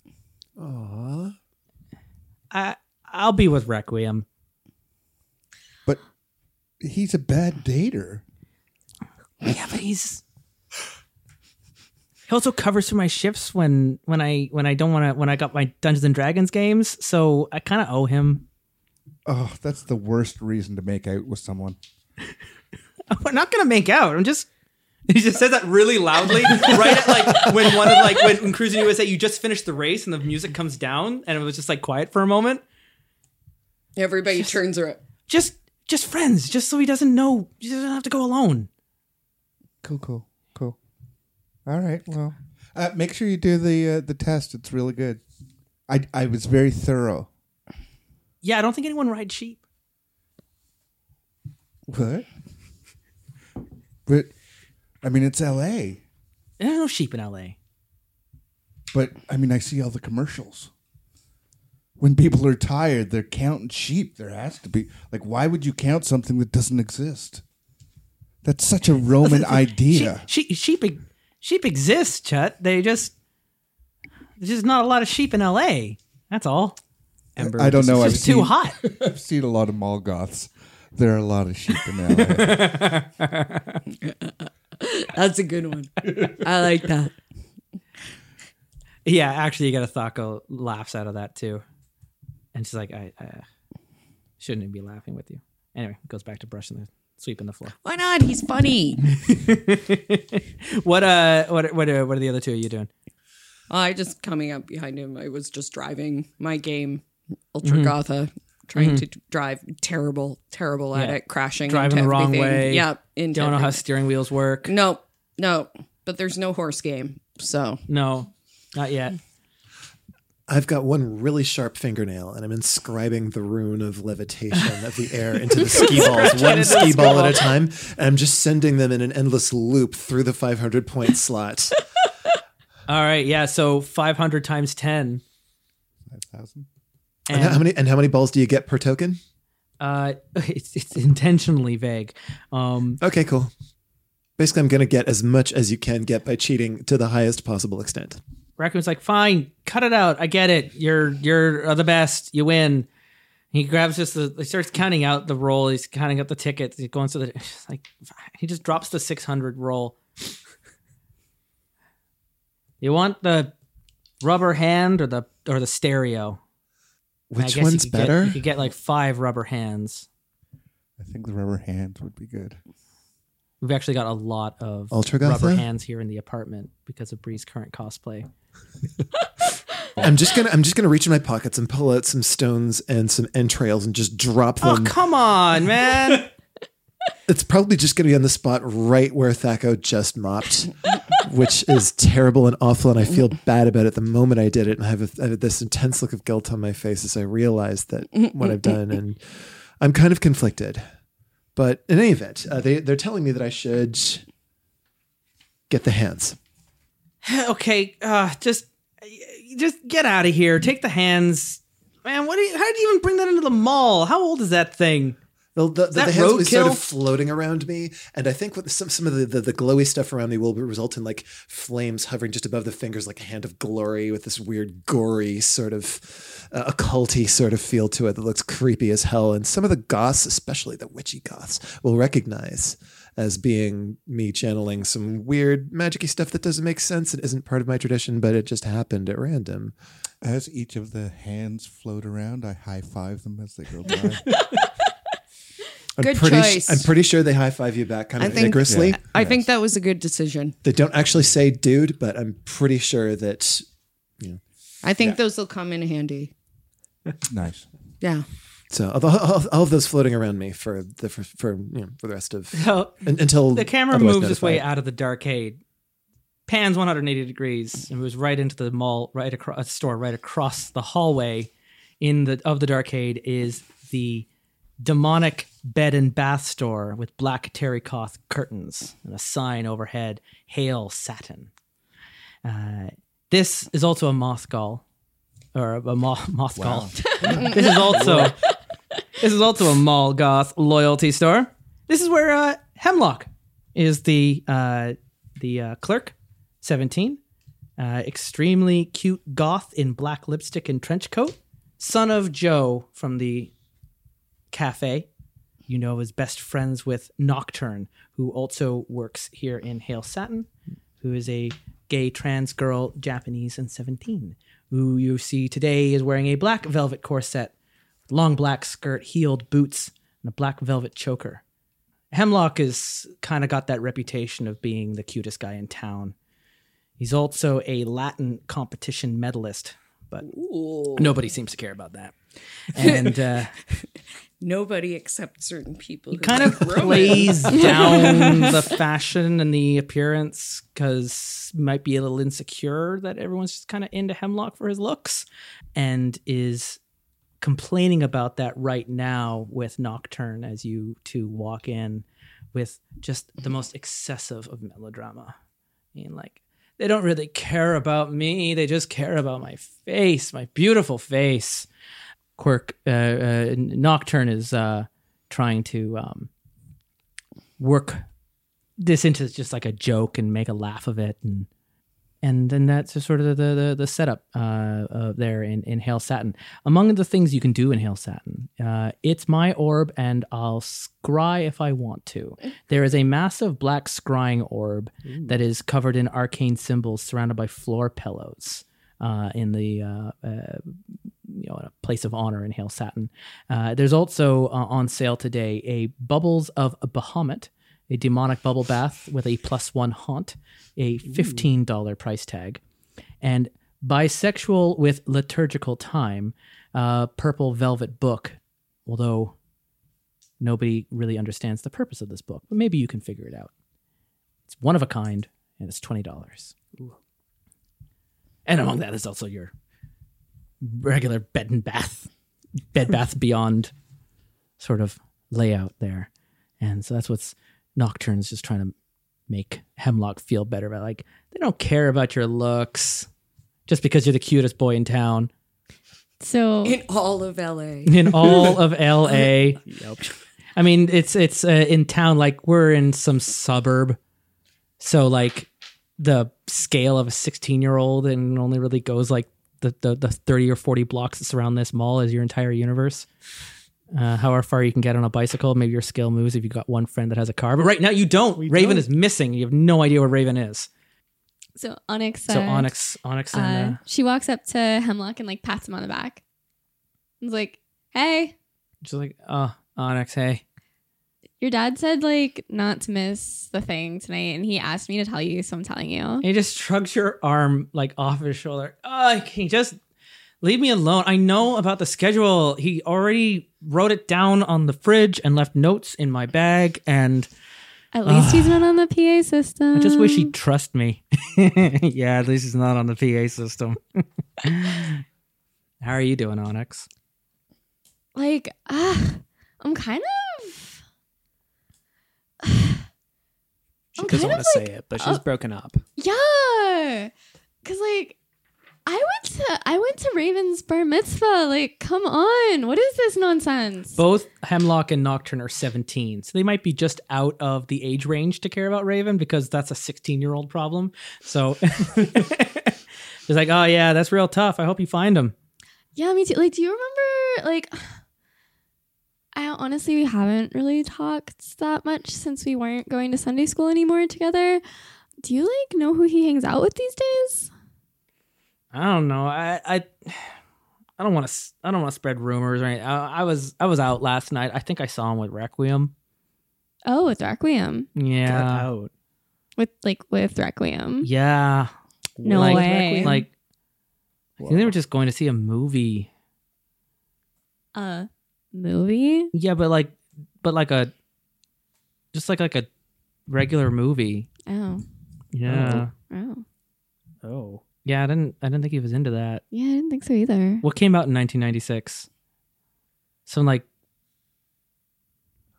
Aw. I I'll be with Requiem. But he's a bad dater. Yeah, but he's. He also covers for my shifts when when I when I don't want to when I got my Dungeons and Dragons games. So I kind of owe him. Oh, that's the worst reason to make out with someone. We're not gonna make out. I'm just. He just says that really loudly, right at like when one of like when, when Cruis'n USA, you just finished the race and the music comes down and it was just like quiet for a moment. Everybody turns around. Just just friends, just so he doesn't know. He doesn't have to go alone. Cool, cool, cool. All right. Well, uh, make sure you do the uh, the test. It's really good. I I was very thorough. Yeah, I don't think anyone rides sheep. What? But I mean, it's L.A. There's no sheep in L.A. But I mean, I see all the commercials. When people are tired, they're counting sheep. There has to be like, why would you count something that doesn't exist? That's such a Roman idea. Sheep, sheep, sheep, sheep exist, Chet. They just there's just not a lot of sheep in L.A. That's all. I don't know. I've It's just too seen, hot. I've seen a lot of mall goths. There are a lot of sheep in LA. That's a good one. I like that. yeah, actually, you got a Thaco laughs out of that too, and she's like, I, I shouldn't be laughing with you. Anyway, goes back to brushing the sweeping the floor. Why not? He's funny. What uh, what what are, what are the other two of you doing? I just coming up behind him. I was just driving my game, Ultra Gotha, trying mm-hmm. to drive terrible terrible at it crashing driving the wrong everything. way yep into don't know everything. how steering wheels work no no but there's no horse game so no not yet I've got one really sharp fingernail, and I'm inscribing the rune of levitation of the air into the ski balls, one ski ball at a time. And I'm just sending them in an endless loop through the 500 point slot. All right, yeah. So 500 times 10. 5,000. And, and, how many and how many balls do you get per token? Uh, it's it's intentionally vague. Um, okay, cool. Basically, I'm going to get as much as you can get by cheating to the highest possible extent. Raccoon's like, fine, cut it out. I get it. You're you're the best. You win. He grabs just the. He starts counting out the roll. He's counting up the tickets. He's going to the. Like he just drops the six hundred roll. you want the rubber hand or the or the stereo? I Which guess you one's could get- better? you could get like five rubber hands. I think the rubber hands would be good. We've actually got a lot of Ultra rubber hands here in the apartment because of Bree's current cosplay. I'm just gonna I'm just gonna reach in my pockets and pull out some stones and some entrails and just drop oh, them. Oh come on, man! it's probably just gonna be on the spot right where Thaco just mopped, which is terrible and awful, and I feel bad about it the moment I did it, and I have, a, I have this intense look of guilt on my face as I realize that what I've done, and I'm kind of conflicted. But in any event, uh, they they're telling me that I should get the hands. okay, uh, just just get out of here. Take the hands, man. What? Do you, how did you even bring that into the mall? How old is that thing? The, the, the, the hands will be sort of floating around me, and I think with some some of the, the, the glowy stuff around me will result in like flames hovering just above the fingers, like a hand of glory, with this weird gory sort of uh, occulty sort of feel to it that looks creepy as hell. And some of the goths, especially the witchy goths, will recognize as being me channeling some weird magicy stuff that doesn't make sense. It isn't part of my tradition, but it just happened at random. As each of the hands float around, I high five them as they go by. I'm Good pretty choice. I'm pretty sure they high five you back kind I of think vigorously. I think that was a good decision. They don't actually say dude, but I'm pretty sure that I think those will come in handy. nice. Yeah. So all, all, all of those floating around me for the for, for you know for the rest of So un- until the camera otherwise moves its way out of the darkade, pans 180 degrees, and moves right into the mall, right across a store, right across the hallway. In the of the darkade is the demonic bed and bath store with black terracotta curtains and a sign overhead, "Hail Satin." Uh, this is also a moth gall, or a mo- moth gall. this is also this is also a mall goth loyalty store. This is where uh, Hemlock is the uh, the uh, clerk, seventeen, uh, extremely cute goth in black lipstick and trench coat, son of Joe from the cafe. You know, is best friends with Nocturne, who also works here in Hail Satin, who is a gay trans girl, Japanese and 17, who you see today is wearing a black velvet corset, long black skirt, heeled boots, and a black velvet choker. Hemlock is kind of got that reputation of being the cutest guy in town. He's also a Latin competition medalist, but nobody seems to care about that. And uh, Nobody except certain people. Who kind of plays down the fashion and the appearance because might be a little insecure that everyone's just kind of into Hemlock for his looks, and is complaining about that right now with Nocturne as you two walk in with just the most excessive of melodrama. I mean, like they don't really care about me; they just care about my face, my beautiful face. Quirk uh, uh, Nocturne is uh, trying to um, work this into just like a joke and make a laugh of it, and and then that's just sort of the the, the setup uh, uh, there in in Hail Satin. Among the things you can do in Hail Satin, uh, it's my orb, and I'll scry if I want to. There is a massive black scrying orb that is covered in arcane symbols, surrounded by floor pillows. Uh, in the uh, uh, you know, place of honor in Hail Satin. Uh, there's also uh, on sale today a Bubbles of Bahamut, a demonic bubble bath with a plus one haunt, a $15 price tag, and Bisexual with Liturgical Time, uh, Purple Velvet Book, although nobody really understands the purpose of this book, but maybe you can figure it out. It's one of a kind, and it's $20. And among that is also your regular bed and bath, bed bath beyond sort of layout there. And so that's what's Nocturne's just trying to make Hemlock feel better about. Like, they don't care about your looks just because you're the cutest boy in town So in all of LA. in all of LA. I mean, it's it's uh, in town like we're in some suburb. So like the scale of a 16-year-old and only really goes like the, the the 30 or 40 blocks that surround this mall as your entire universe. Uh, however far you can get on a bicycle, maybe your skill moves if you've got one friend that has a car. But right now you don't. Raven is missing. You have no idea where Raven is. So Onyx. So uh, Onyx, Onyx, uh, and uh, she walks up to Hemlock and like pats him on the back. It's like, "Hey, she's like, "Oh, Onyx, hey." Your dad said like not to miss the thing tonight, and he asked me to tell you, so I'm telling you." And he just shrugs your arm like off his shoulder. Oh, can you just leave me alone? I know about the schedule. He already wrote it down on the fridge and left notes in my bag. And At least he's not on the PA system. I just wish he'd trust me. yeah, at least he's not on the PA system. How are you doing, Onyx? like ah, I'm kind of. She I'm doesn't want to like- say it, but she's oh. broken up. Yeah, cause like I went to I went to Raven's bar mitzvah. Like, come on, what is this nonsense? Both Hemlock and Nocturne are 17, so they might be just out of the age range to care about Raven because that's a 16 year old problem. So it's like, oh, yeah, that's real tough. I hope you find him. Yeah, me too. Like, do you remember? Like, I honestly we haven't really talked that much since we weren't going to Sunday school anymore together. Do you like know who he hangs out with these days? I don't know. I I, I don't want to. I don't want to spread rumors or anything. I, I was I was out last night. I think I saw him with Requiem. Oh, with Requiem. Yeah, out. With like with Requiem. yeah. No like, way. Like I think they were just going to see a movie. A movie. Yeah, but like, but like a, just like like a regular movie. Oh, Yeah, oh, Oh. yeah. I didn't. I didn't think he was into that. yeah. I didn't think so either. What came out in 1996? Some like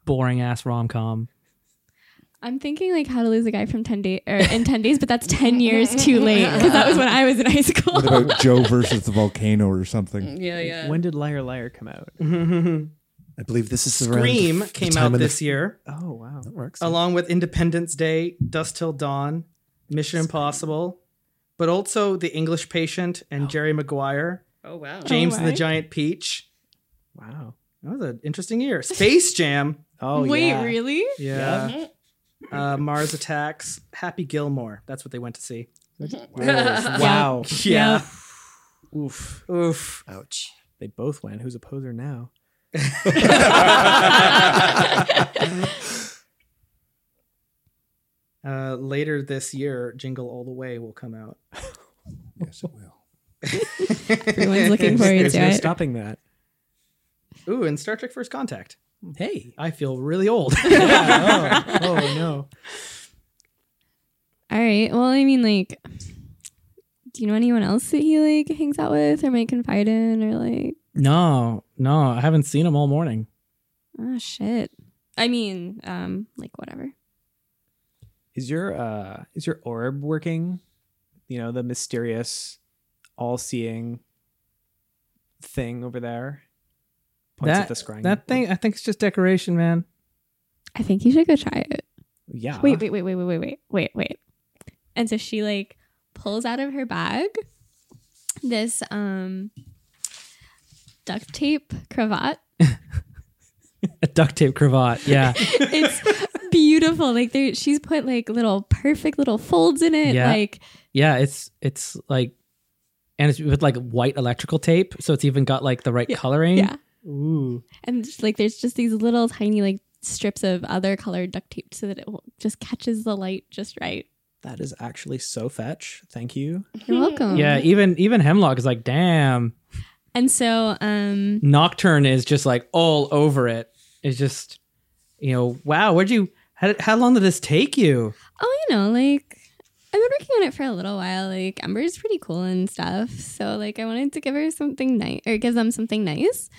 boring ass rom com. I'm thinking like how to lose a guy from ten days or er, in ten days, but that's ten years too late because that was when I was in high school. What about Joe versus the volcano or something? Yeah, yeah. When did Liar Liar come out? I believe this is around Scream the came time out of the- this year, Oh wow. That works. along with Independence Day, Dusk Till Dawn, Mission Impossible, but also The English Patient and oh. Jerry Maguire, oh wow. James and the right. Giant Peach. Wow. That was an interesting year. Space Jam. Oh Wait, yeah. really? Yeah. Uh, Mars Attacks. Happy Gilmore. That's what they went to see. Wow. Yeah. Oof. Oof. Ouch. They both went. Who's a poser now? Uh, later this year, Jingle All the Way will come out. Yes, it will. Everyone's looking forward There's to no it. stopping that. Ooh, and Star Trek First Contact. Hey, I feel really old. oh, oh no. All right. Well, I mean, like, do you know anyone else that he like hangs out with or might confide in or like? no, no, I haven't seen him all morning. Oh shit. I mean, um, like whatever. Is your uh is your orb working? You know, the mysterious all-seeing thing over there. Points at the scrying. that thing, I think it's just decoration, man. I think you should go try it. Yeah. Wait, wait, wait, wait, wait, wait, wait, wait, wait. And so she like pulls out of her bag this um duct tape cravat. A duct tape cravat. Yeah. It's beautiful. Like there, she's put like little perfect little folds in it. Yeah. Like yeah. It's, it's like, and it's with like white electrical tape. So it's even got like the right coloring. yeah, Ooh. and just, like there's just these little tiny like strips of other colored duct tape so that it just catches the light just right. That is actually so fetch. Thank you. You're welcome. Yeah. Even, even Hemlock is like, damn. And so um Nocturne is just like all over it. It's just, you know, wow, where'd you, how, how long did this take you? Oh, you know, like I've been working on it for a little while. Like Ember's pretty cool and stuff. So like I wanted to give her something nice or give them something nice.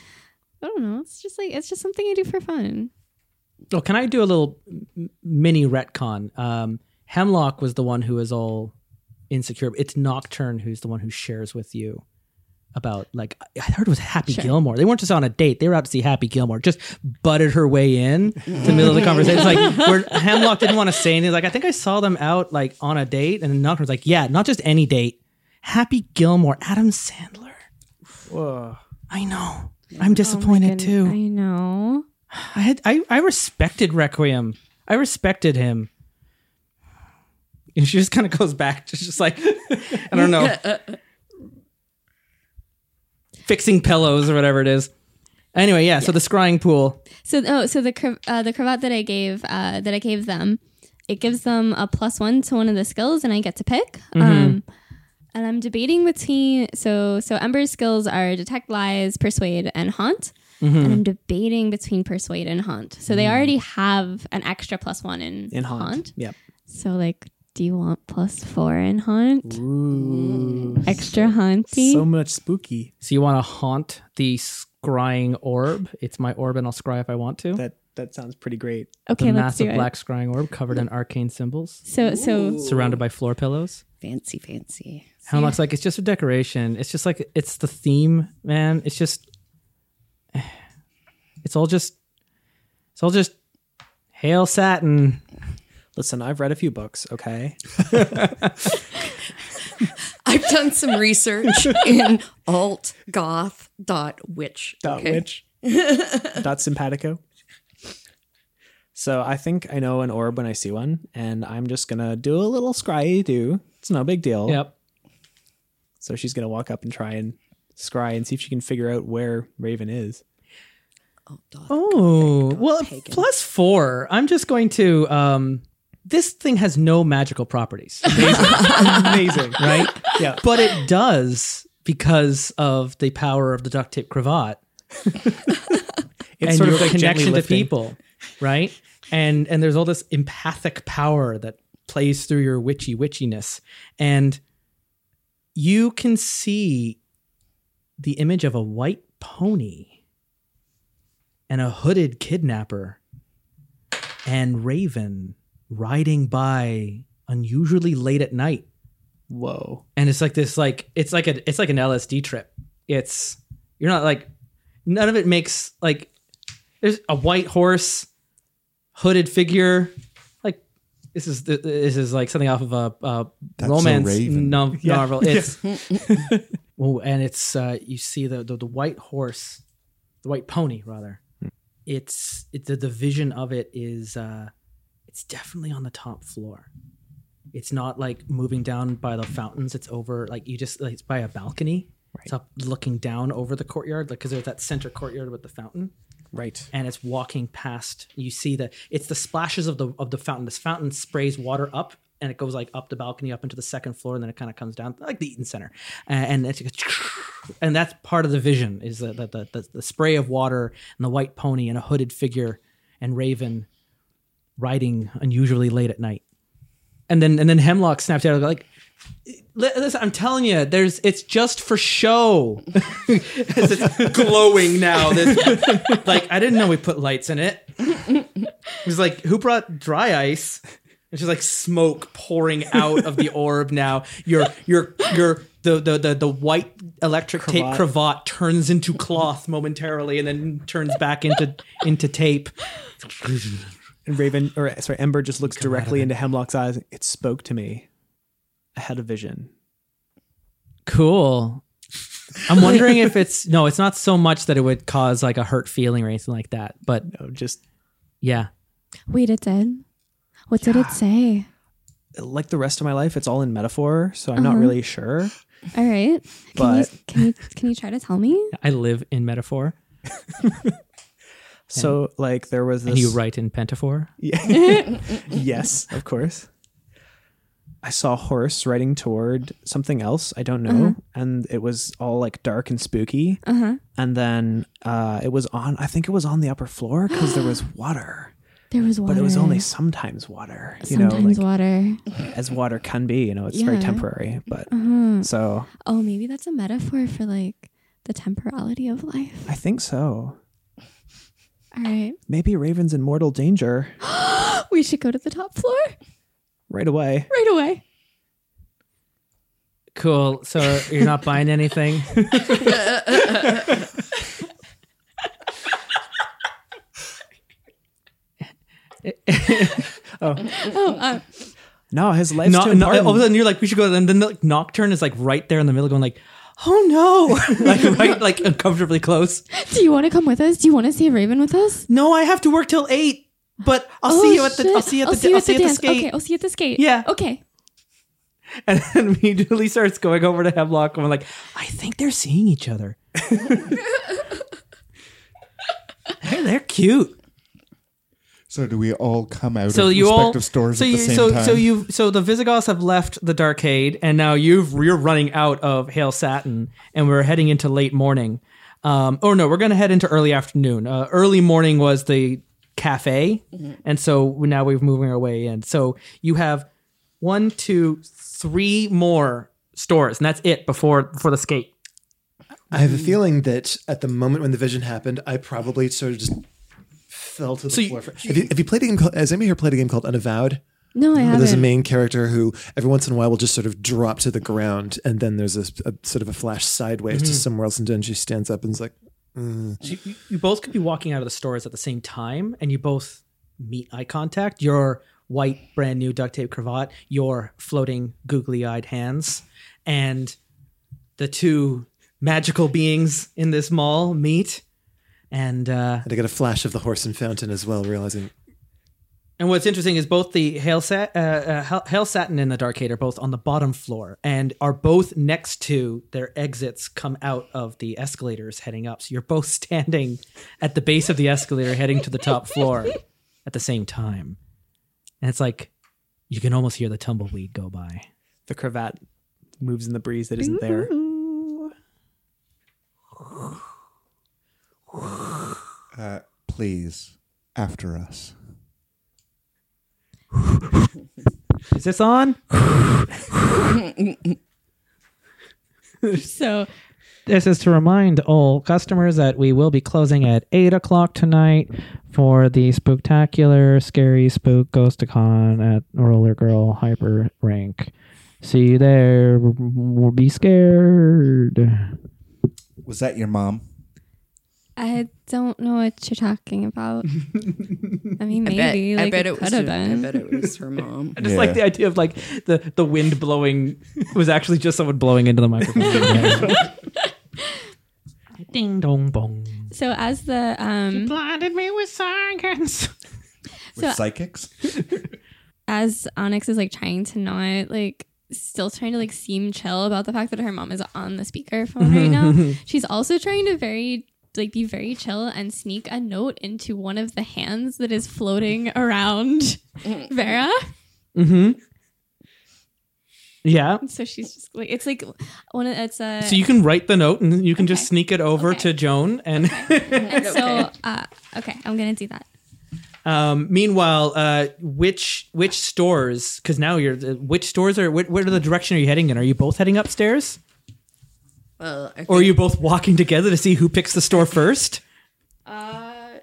I don't know. It's just like it's just something I do for fun. Oh, can I do a little mini retcon? Um, Hemlock was the one who is all insecure. It's Nocturne who's the one who shares with you about like I heard it was Happy Sure. Gilmore. They weren't just on a date; they were out to see Happy Gilmore. Just butted her way in to the middle of the conversation. It's like where Hemlock didn't want to say anything. Like I think I saw them out like on a date, and then Nocturne's like, "Yeah, not just any date. Happy Gilmore, Adam Sandler. Whoa. I know. I'm Oh disappointed goodness, too. I know. I had I, I respected Requiem. I respected him. And she just kind of goes back, just, just like, I don't know, fixing pillows or whatever it is. Anyway, yeah, so the scrying pool. So oh, so the uh, the cravat that I gave uh, that I gave them, it gives them a plus one to one of the skills, and I get to pick. Um, and I'm debating between so so Ember's skills are detect lies, persuade, and haunt. Mm-hmm. And I'm debating between persuade and haunt. So they mm. already have an extra plus one in, In haunt. Yep. So like, do you want plus four in haunt? Ooh. Extra haunty. So much spooky. So you want to haunt the scrying orb? It's my orb, and I'll scry if I want to. That that sounds pretty great. okay, the let's do massive it. black scrying orb covered in arcane symbols, So so surrounded by floor pillows. Fancy, fancy. Hemlock's like, it's just a decoration. It's just like, it's the theme, man. It's just, it's all just, it's all just hail satin. Listen, I've read a few books, okay? I've done some research in alt altgoth.witch. Dot okay? witch. Dot simpatico. So I think I know an orb when I see one, and I'm just gonna do a little scry do. It's no big deal. Yep. So she's gonna walk up and try and scry and see if she can figure out where Raven is. Oh, doth Oh, well, pagan. plus four. I'm just going to, um, this thing has no magical properties, Amazing. right? Yeah. But it does because of the power of the duct tape cravat. It's and sort your of like connection to people, right? And and there's all this empathic power that plays through your witchy witchiness, and you can see the image of a white pony and a hooded kidnapper and Raven riding by unusually late at night Whoa. and it's like this like it's like a it's like an LSD trip. It's you're not like none of it makes like there's a white horse, hooded figure, this is this is like something off of a, a romance no- novel. It's well, and it's uh, you see the, the the white horse, the white pony rather. It's it's the, the vision of it is uh, it's definitely on the top floor. It's not like moving down by the fountains. It's over like you just like, it's by a balcony. It's up looking down over the courtyard like because there's that center courtyard with the fountain Right. and it's walking past you see the it's the splashes of the of the fountain. This fountain sprays water up and it goes like up the balcony up into the second floor and then it kind of comes down like the eaton center. And, it's and that's part of the vision is the the, the the spray of water and the white pony and a hooded figure and raven riding unusually late at night. And then and then hemlock snaps out like "Li- listen i'm telling you there's it's just for show As it's glowing now this, like i didn't know we put lights in it it was like who brought dry ice it's just like smoke pouring out of the orb now your your your the the the, the white electric tape Cravat. cravat turns into cloth momentarily and then turns back into into tape And Raven, or sorry, Ember just looks directly into Hemlock's eyes. It spoke to me. I had a vision. Cool. I'm wondering if it's no, it's not so much that it would cause like a hurt feeling or anything like that, but No, just yeah. wait, it did. What did it say? like the rest of my life, it's all in metaphor, so I'm not uh-huh. really sure. All right. Can But- you can you can you try to tell me? I live in metaphor So, like, there was this. and you write in pentaphor. Yeah. yes, of course. I saw a horse riding toward something else. I don't know, and it was all like dark and spooky. Uh-huh. And then uh, it was on. I think it was on the upper floor because there was water, There was water. but it was only sometimes water. You sometimes know, like water. as water can be. You know, it's very temporary. But Uh-huh. so Oh, maybe that's a metaphor for like the temporality of life. I think so. All right. Maybe Raven's in mortal danger We should go to the top floor right away. right away. Cool. So you're not buying anything? Oh, uh, No, his life's no, too no, all of a sudden you're like, we should go. And then like Nocturne is like right there in the middle, going like, oh no, like right, like uncomfortably close. do you want to come with us? Do you want to see a raven with us? No, I have to work till eight, but I'll Oh, see you at the. shit. I'll see you at I'll the. I'll see you at the dance. skate. Okay, I'll see you at the skate. Yeah. Okay. and then immediately starts going over to Hemlock and we're like, I think they're seeing each other. hey, they're cute. So do we all come out So of you all respective stores so at you the same so time? so you so the Visigoths have left the Darkade and now you've you're running out of Hail Satin and we're heading into late morning. Um, or no, we're going to head into early afternoon. Uh, early morning was the cafe, mm-hmm. and so now we're moving our way in. So you have one, two, three more stores, and that's it before before the skate. I have a feeling that at the moment when the vision happened, I probably sort of just fell to the So you- floor. For, have, you, have you played a game called, has anybody here played a game called Unavowed? No, I Where there's a main character who every once in a while will just sort of drop to the ground and then there's a, a sort of a flash sideways to mm-hmm. somewhere else and then she stands up and is like, So you, you- both could be walking out of the stores at the same time, and you both meet eye contact. Your white, brand new duct tape cravat, your floating, googly eyed hands, and the two magical beings in this mall meet. And uh, and I get a flash of the horse and fountain as well, realizing and what's interesting is both the Hail, Sat, uh, uh, Hail- Hail Satin and the Darkade are both on the bottom floor and are both next to their exits come out of the escalators heading up. So you're both standing at the base of the escalator heading to the top floor at the same time. And it's like you can almost hear the tumbleweed go by. The cravat moves in the breeze that isn't there. uh, please, after us. Is this on? So This is to remind all customers that we will be closing at 8 o'clock tonight for the spooktacular Scary Spook Ghosticon at Roller Girl Hyper Rank. See you there. We'll be scared. Was that your mom? I don't know what you're talking about. I mean, I maybe bet, like I bet it it, was. could have her- I bet it was her mom. I just Yeah. like the idea of like the, the wind blowing was actually just someone blowing into the microphone. Ding dong bong. So as the um Blinded me with science. With So- psychics? as Onyx is like trying to not like still trying to like seem chill about the fact that her mom is on the speakerphone right now. She's also trying to very like be very chill and sneak a note into one of the hands that is floating around Vera. Mm-hmm. Yeah. So she's just like it's like one of it's a So you can write the note and you can just sneak it over Okay. to Joan. And and so uh okay, I'm gonna do that. um, meanwhile, uh, which which stores? Because now you're which stores are what, what are the direction are you heading in? Are you both heading upstairs, Well, I or are you both walking together to see who picks the store first? Uh,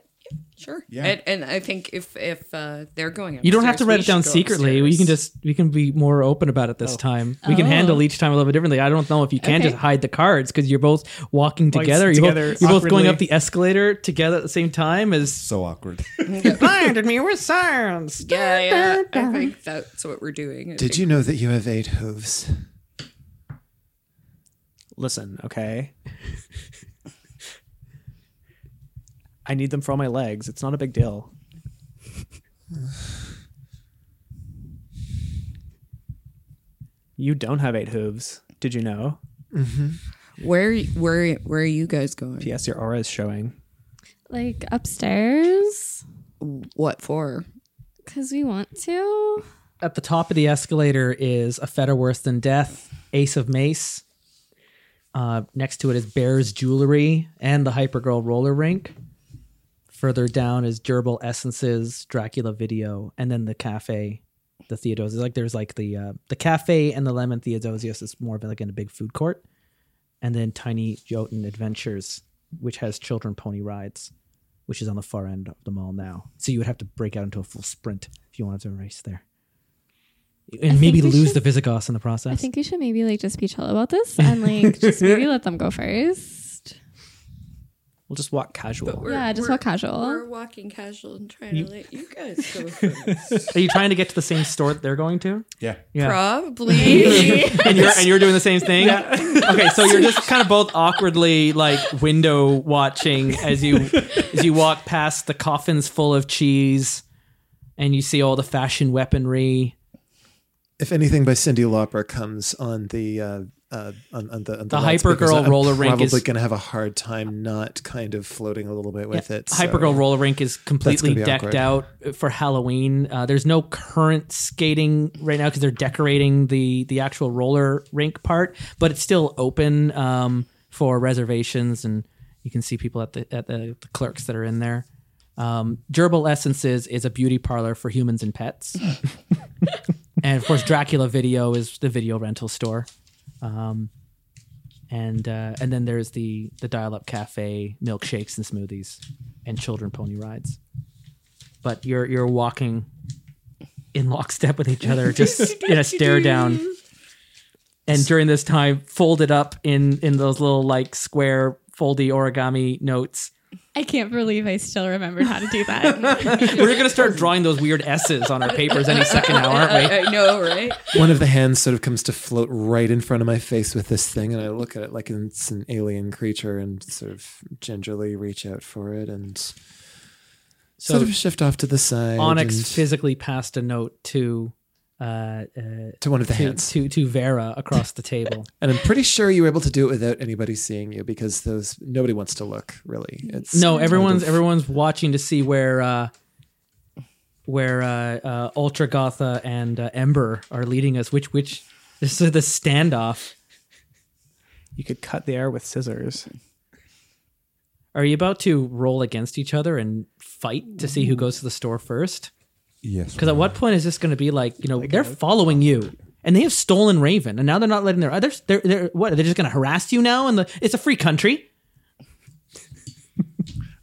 sure. Yeah. And, and I think if if uh, they're going, You don't have to write it down should go secretly. We can just we can be more open about it this time. We can Oh. handle each time a little bit differently. I don't know if you can Okay. just hide the cards because you're both walking Walking together. You're, together both, you're both going up the escalator together at the same time. Is So awkward. blinded me with science. Yeah, yeah. I think that's what we're doing. I Did think- you know that you have eight hooves? Listen, okay. I need them for all my legs. It's not a big deal. You don't have eight hooves. Did you know? Mm-hmm. Where where where are you guys going? P.S. Your aura is showing. Like upstairs What for? because we want to. At the top of the escalator is a fetter worse than death, Ace of Mace. Uh, next to it is Bear's Jewelry and the Hypergirl roller rink. Further down is Gerbil Essences, Dracula Video, and then the cafe, the Theodosius. Like there's like the uh, the cafe and the Lemon Theodosius is more of like in a big food court, and then Tiny Jotun Adventures, which has children pony rides, which is on the far end of the mall now. So you would have to break out into a full sprint if you wanted to race there, and think maybe lose should- the Visigoths in the process. I think we should maybe like just be chill about this and like just maybe let them go first. We'll just walk casual. Yeah, just walk casual. We're walking casual and trying to let you guys go first. Are you trying to get to the same store that they're going to? Yeah. Yeah. Probably. and you're and you're doing the same thing. Okay, so you're just kind of both awkwardly like window watching as you as you walk past the coffins full of cheese, and you see all the fashion weaponry. If anything by Cyndi Lauper comes on the uh, uh, on, on the on The loudspeakers, Hypergirl I'm roller rink probably is- going to have a hard time not kind of floating a little bit with it. so- Hypergirl roller rink is completely decked awkward. out for Halloween. Uh, there's no current skating right now because they're decorating the the actual roller rink part, but it's still open um, for reservations, and you can see people at the at the, the clerks that are in there. Um, Gerbil Essences is a beauty parlor for humans and pets, and of course, Dracula Video is the video rental store. Um, and uh, and then there's the the dial up cafe, milkshakes and smoothies, and children pony rides. But you're you're walking in lockstep with each other, just in a stare down. And during this time, folded up in in those little like square foldy origami notes. I can't believe I still remembered how to do that. We're gonna start drawing those weird S's on our papers any second now, aren't we? I, I know, right? One of the hands sort of comes to float right in front of my face with this thing, and I look at it like it's an alien creature and sort of gingerly reach out for it and So sort of shift off to the side. Onyx and physically passed a note to uh, uh, to one of the to, hands. to to Vera across the table. And I'm pretty sure you were able to do it without anybody seeing you because those nobody wants to look really. It's No, kind everyone's of- everyone's watching to see where uh, where uh, uh, Ultra Gotha and uh, Ember are leading us. Which which this is the standoff. You could cut the air with scissors. Are you about to roll against each other and fight to see who goes to the store first? Yes. Because at what point is this going to be like you know they're following uh, you and they have stolen Raven and now they're not letting their others. They're, they're what? They're they just going to harass you now? And the it's a free country.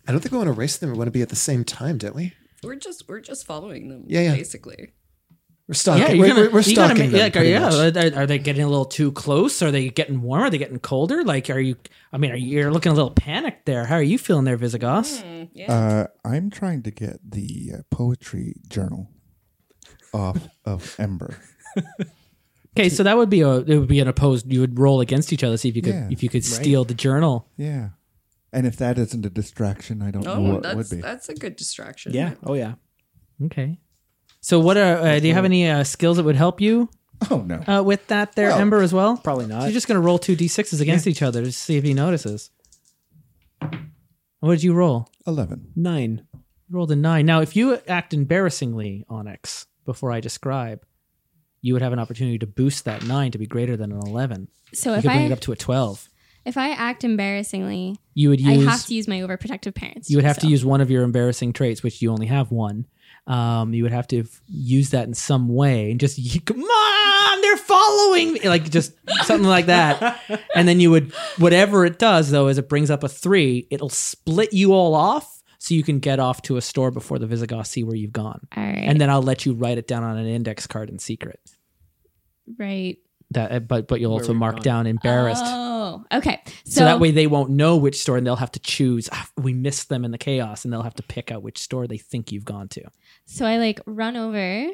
I don't think we want to race them. We want to be at the same time, don't we? We're just we're just following them. Yeah, yeah. Basically. We're stalking. Yeah, we're, gonna, we're, we're you gotta them. like, are, yeah, much. are, are they getting a little too close? Are they getting warmer? Are they getting colder? Like, are you? I mean, are you, you're looking a little panicked there. How are you feeling there, Visigoth? Uh, I'm trying to get the uh, poetry journal off of Ember. Okay, so that would be a it would be an opposed. You would roll against each other, see if you could Yeah. if you could steal the journal. Yeah. And if that isn't a distraction, I don't know Oh, what that's would be. that's a good distraction. Yeah. Oh yeah. Okay. So, what are uh, do you have any uh, skills that would help you Oh no. uh, with that there, Well, Ember, as well? Probably So not. you're just gonna roll two d6s against each other to see if he notices. What did you roll? Eleven. Nine. You rolled a nine. Now, if you act embarrassingly, Onyx, before I describe, you would have an opportunity to boost that nine to be greater than an eleven. so You if could bring I it up to a twelve. if I act embarrassingly, You would use I have to use my overprotective parents. you would have to so. use one of your embarrassing traits, which you only have one. Um, you would have to f- use that in some way and just come on, they're following me, like just something like that. And then you would whatever it does though, is it brings up a three, it'll split you all off so you can get off to a store before the Visigoths see where you've gone. All right. And then I'll let you write it down on an index card in secret. right. That, uh, but but you'll also mark gone. down embarrassed. Oh, okay. so, that way they won't know which store and they'll have to choose. "Ah, we missed them in the chaos and they'll have to pick out which store they think you've gone to. So I like run over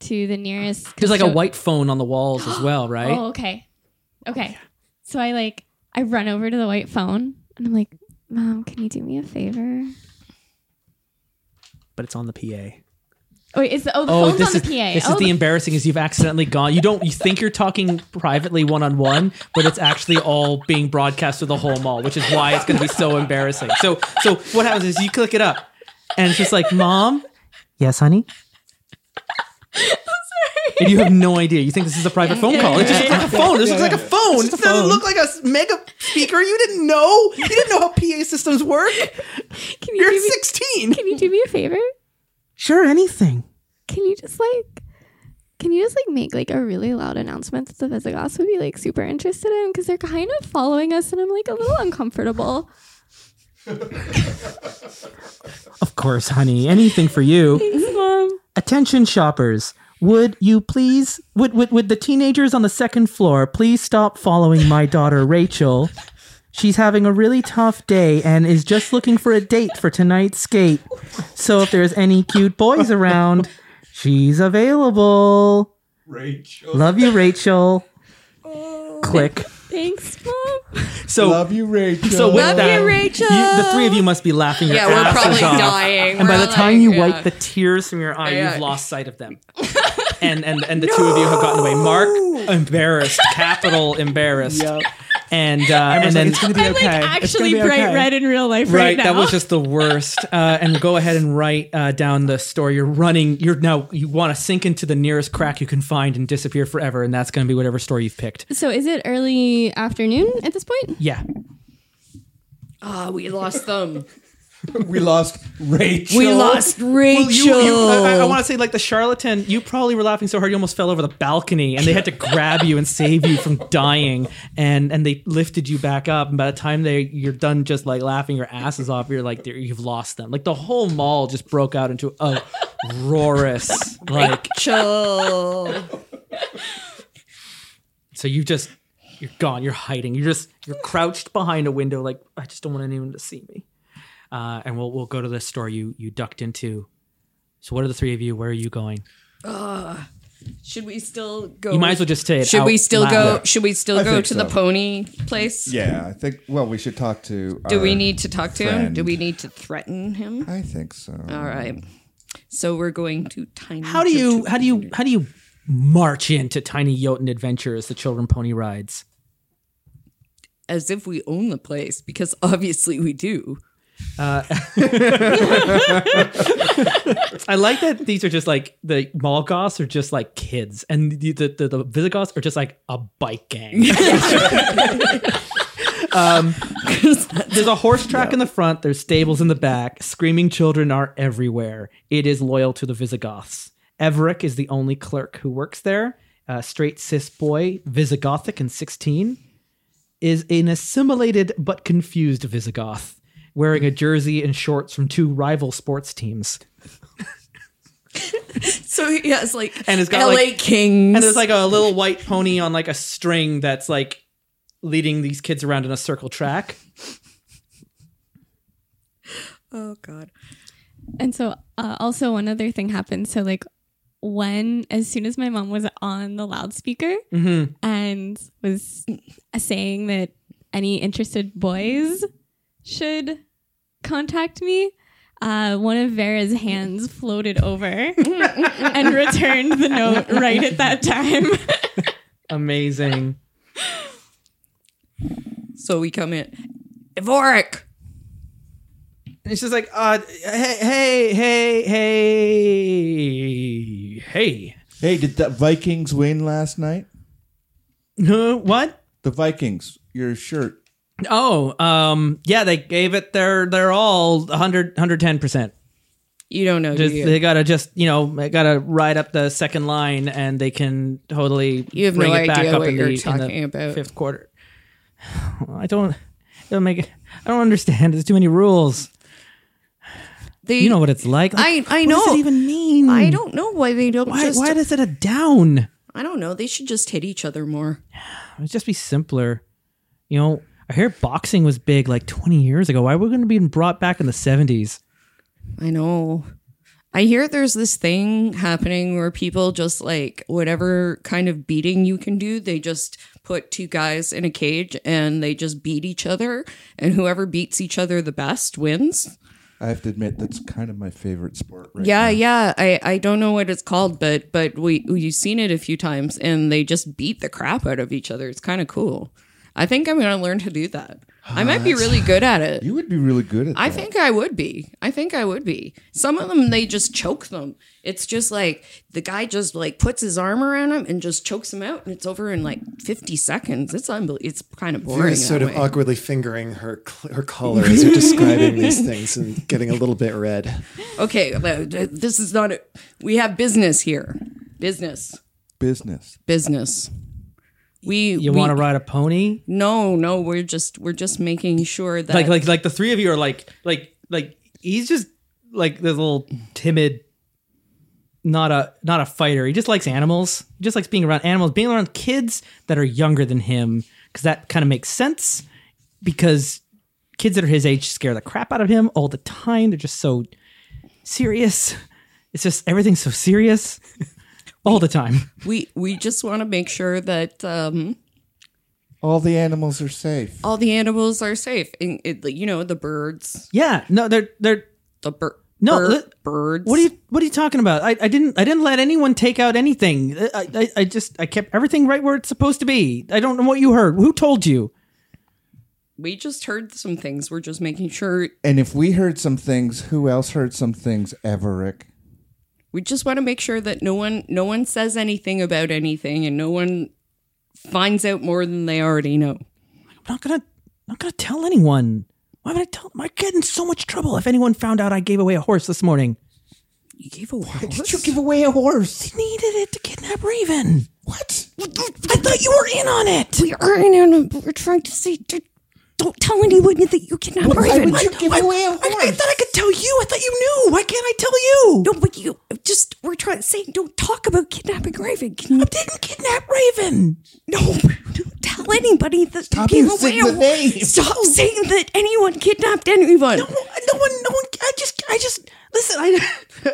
to the nearest. There's like a white phone on the walls as well, right? Oh, okay. Okay. So I like I run over to the white phone and I'm like, Mom, can you do me a favor? But it's on the PA. Oh, wait, it's the, oh, the Oh, phone's this on is oh, the PA. this oh, is the embarrassing is you've accidentally gone. You don't you think you're talking privately one on one, but it's actually all being broadcast to the whole mall, which is why it's going to be so embarrassing. So so what happens is you click it up, and it's just like, "Mom, yes, honey." And you have no idea. You think this is a private phone call. It just looks like a phone. This looks like a phone. It doesn't look like a mega speaker. You didn't know. You didn't know how PA systems work. can you You're do me, 16. Can you do me a favor? Sure, anything. Can you just like can you just like make like a really loud announcement that the Visigoths would be like super interested in because they're kind of following us and I'm like a little uncomfortable. Of course, honey. Anything for you. Thanks, Mom. Attention shoppers. Would you please would, would would the teenagers on the second floor please stop following my daughter Rachel? She's having a really tough day and is just looking for a date for tonight's skate. So if there's any cute boys around, she's available. Rachel. Love you, Rachel. Oh, Click. Thanks, mom. So Love you, Rachel. So with Love that, you, Rachel. the three of you must be laughing your Yeah, we're asses probably off. dying. And by We're the time you yeah. wipe the tears from your eye, Yeah. you've lost sight of them. and and and the two of you have gotten away. Mark embarrassed, capital embarrassed, and uh, and then it's gonna be I'm okay. like It's gonna actually bright okay. red in real life right, right, now. that was just the worst. Uh, and go ahead and write uh, down the story. You're running. You're now you want to sink into the nearest crack you can find and disappear forever, and that's going to be whatever story you've picked. so is it early afternoon at this point? Yeah. Ah, we lost them. We lost Rachel. We lost Rachel. Well, you, you, I, I want to say, like the charlatan, you probably were laughing so hard you almost fell over the balcony, and they had to grab you and save you from dying, and and they lifted you back up. And by the time they you're done, just like laughing your asses off, you're like you've lost them. Like the whole mall just broke out into a roarous like. Rachel. So you just you're gone. You're hiding. You're just you're crouched behind a window. Like I just don't want anyone to see me. Uh, and we'll we'll go to the store you you ducked into. So what are the three of you? Where are you going? Should we still go? You might as well just say it. Should we still loud. go? Should we still I go think to the so. pony place? Yeah, I think. Well, we should talk to. Do our- we need to talk to him? Do we need to threaten him? I think so. All right. So we're going to tiny. How do you how do you how do you march into Tiny Jotun Adventures, the children pony rides? As if we own the place, because obviously we do. I like that these are just like the mall goths are just like kids, and the the, the, the Visigoths are just like a bike gang. um, there's a horse track in the front. There's stables in the back. Screaming children are everywhere. It is loyal to the Visigoths. Everick is the only clerk who works there. Uh, straight cis boy, Visigothic and 16, is an assimilated but confused Visigoth, wearing a jersey and shorts from two rival sports teams. So he has like And it's got, LA like- Kings. And there's like a little white pony on like a string that's like leading these kids around in a circle track. oh god. And so, uh, also one other thing happened. So, like, when as soon as my mom was on the loudspeaker and was saying that any interested boys should contact me, uh, one of Vera's hands floated over and returned the note right at that time. Amazing. So we come in. Everick. And she's like, uh, hey, hey, hey, hey, hey. Hey, did the Vikings win last night? Huh? What? The Vikings, your shirt. Oh, um, yeah, they gave it their their all 100 110%. You don't know, do you? they gotta just you know they gotta ride up the second line and they can totally You have bring no it back idea up what in you're the, in the talking about. fifth quarter. I don't. It don't make it. I don't understand. There's too many rules. They, You know what it's like. Like, I- I know. What does it even mean? I don't know why they don't Why? just. why does it a down? I don't know. They should just hit each other more. It would just be simpler. You know, I hear boxing was big like 20 years ago. Why are we going to be brought back in the 70s? I know. I hear there's this thing happening where people just like whatever kind of beating you can do, they just put two guys in a cage and they just beat each other, and whoever beats each other the best wins. I have to admit that's kind of my favorite sport. Right yeah, now. yeah. I, I don't know what it's called, but but we we've seen it a few times, and they just beat the crap out of each other. It's kind of cool. I think I'm gonna learn to do that. I might be really good at it. You would be really good at I that. think I would be. I think I would be. Some of them they just choke them. It's just like the guy just like puts his arm around him and just chokes him out, and it's over in like fifty seconds. It's unbelievable. It's kind of boring. Vera's sort that of way. awkwardly fingering her cl- her collar as you're describing these things and getting a little bit red. Okay, uh, this is not. A, we have business here. Business. business. Business. We You want to ride a pony? No, no. We're just we're just making sure that Like, like, like the three of you are like, like, like he's just like this little timid, not a not a fighter. He just likes animals. He just likes being around animals, being around kids that are younger than him, because that kind of makes sense. Because kids that are his age scare the crap out of him all the time. They're just so serious. It's just everything's so serious all the time. we we just want to make sure that um All the animals are safe. All the animals are safe. And it, you know, the birds, Yeah, no, they're they're. the bird. No, bir- li- birds. What are you What are you talking about? I, I didn't I didn't let anyone take out anything. I, I I just I kept everything right where it's supposed to be. I don't know what you heard. Who told you? We just heard some things. We're just making sure. And if we heard some things, who else heard some things? Everick. We just want to make sure that no one, no one says anything about anything, and no one finds out more than they already know. I'm not gonna I'm not gonna tell anyone. Why would I tell? I get in so much trouble if anyone found out I gave away a horse this morning. You gave away. a Did you give away a horse? Needed it to kidnap Raven. What? I thought you were in on it. We are in on. It. We're trying to say. Don't tell anyone that you kidnapped Why Raven. would you give away a I, I horse? I thought I could tell you. I thought you knew. Why can't I tell you? No, but you just we're trying to say don't talk about kidnapping Raven. Can you I didn't kidnap Raven. no don't tell anybody that Stop you gave away a- name. Stop saying that anyone kidnapped anyone. No, no one, no one. I just, I just listen. I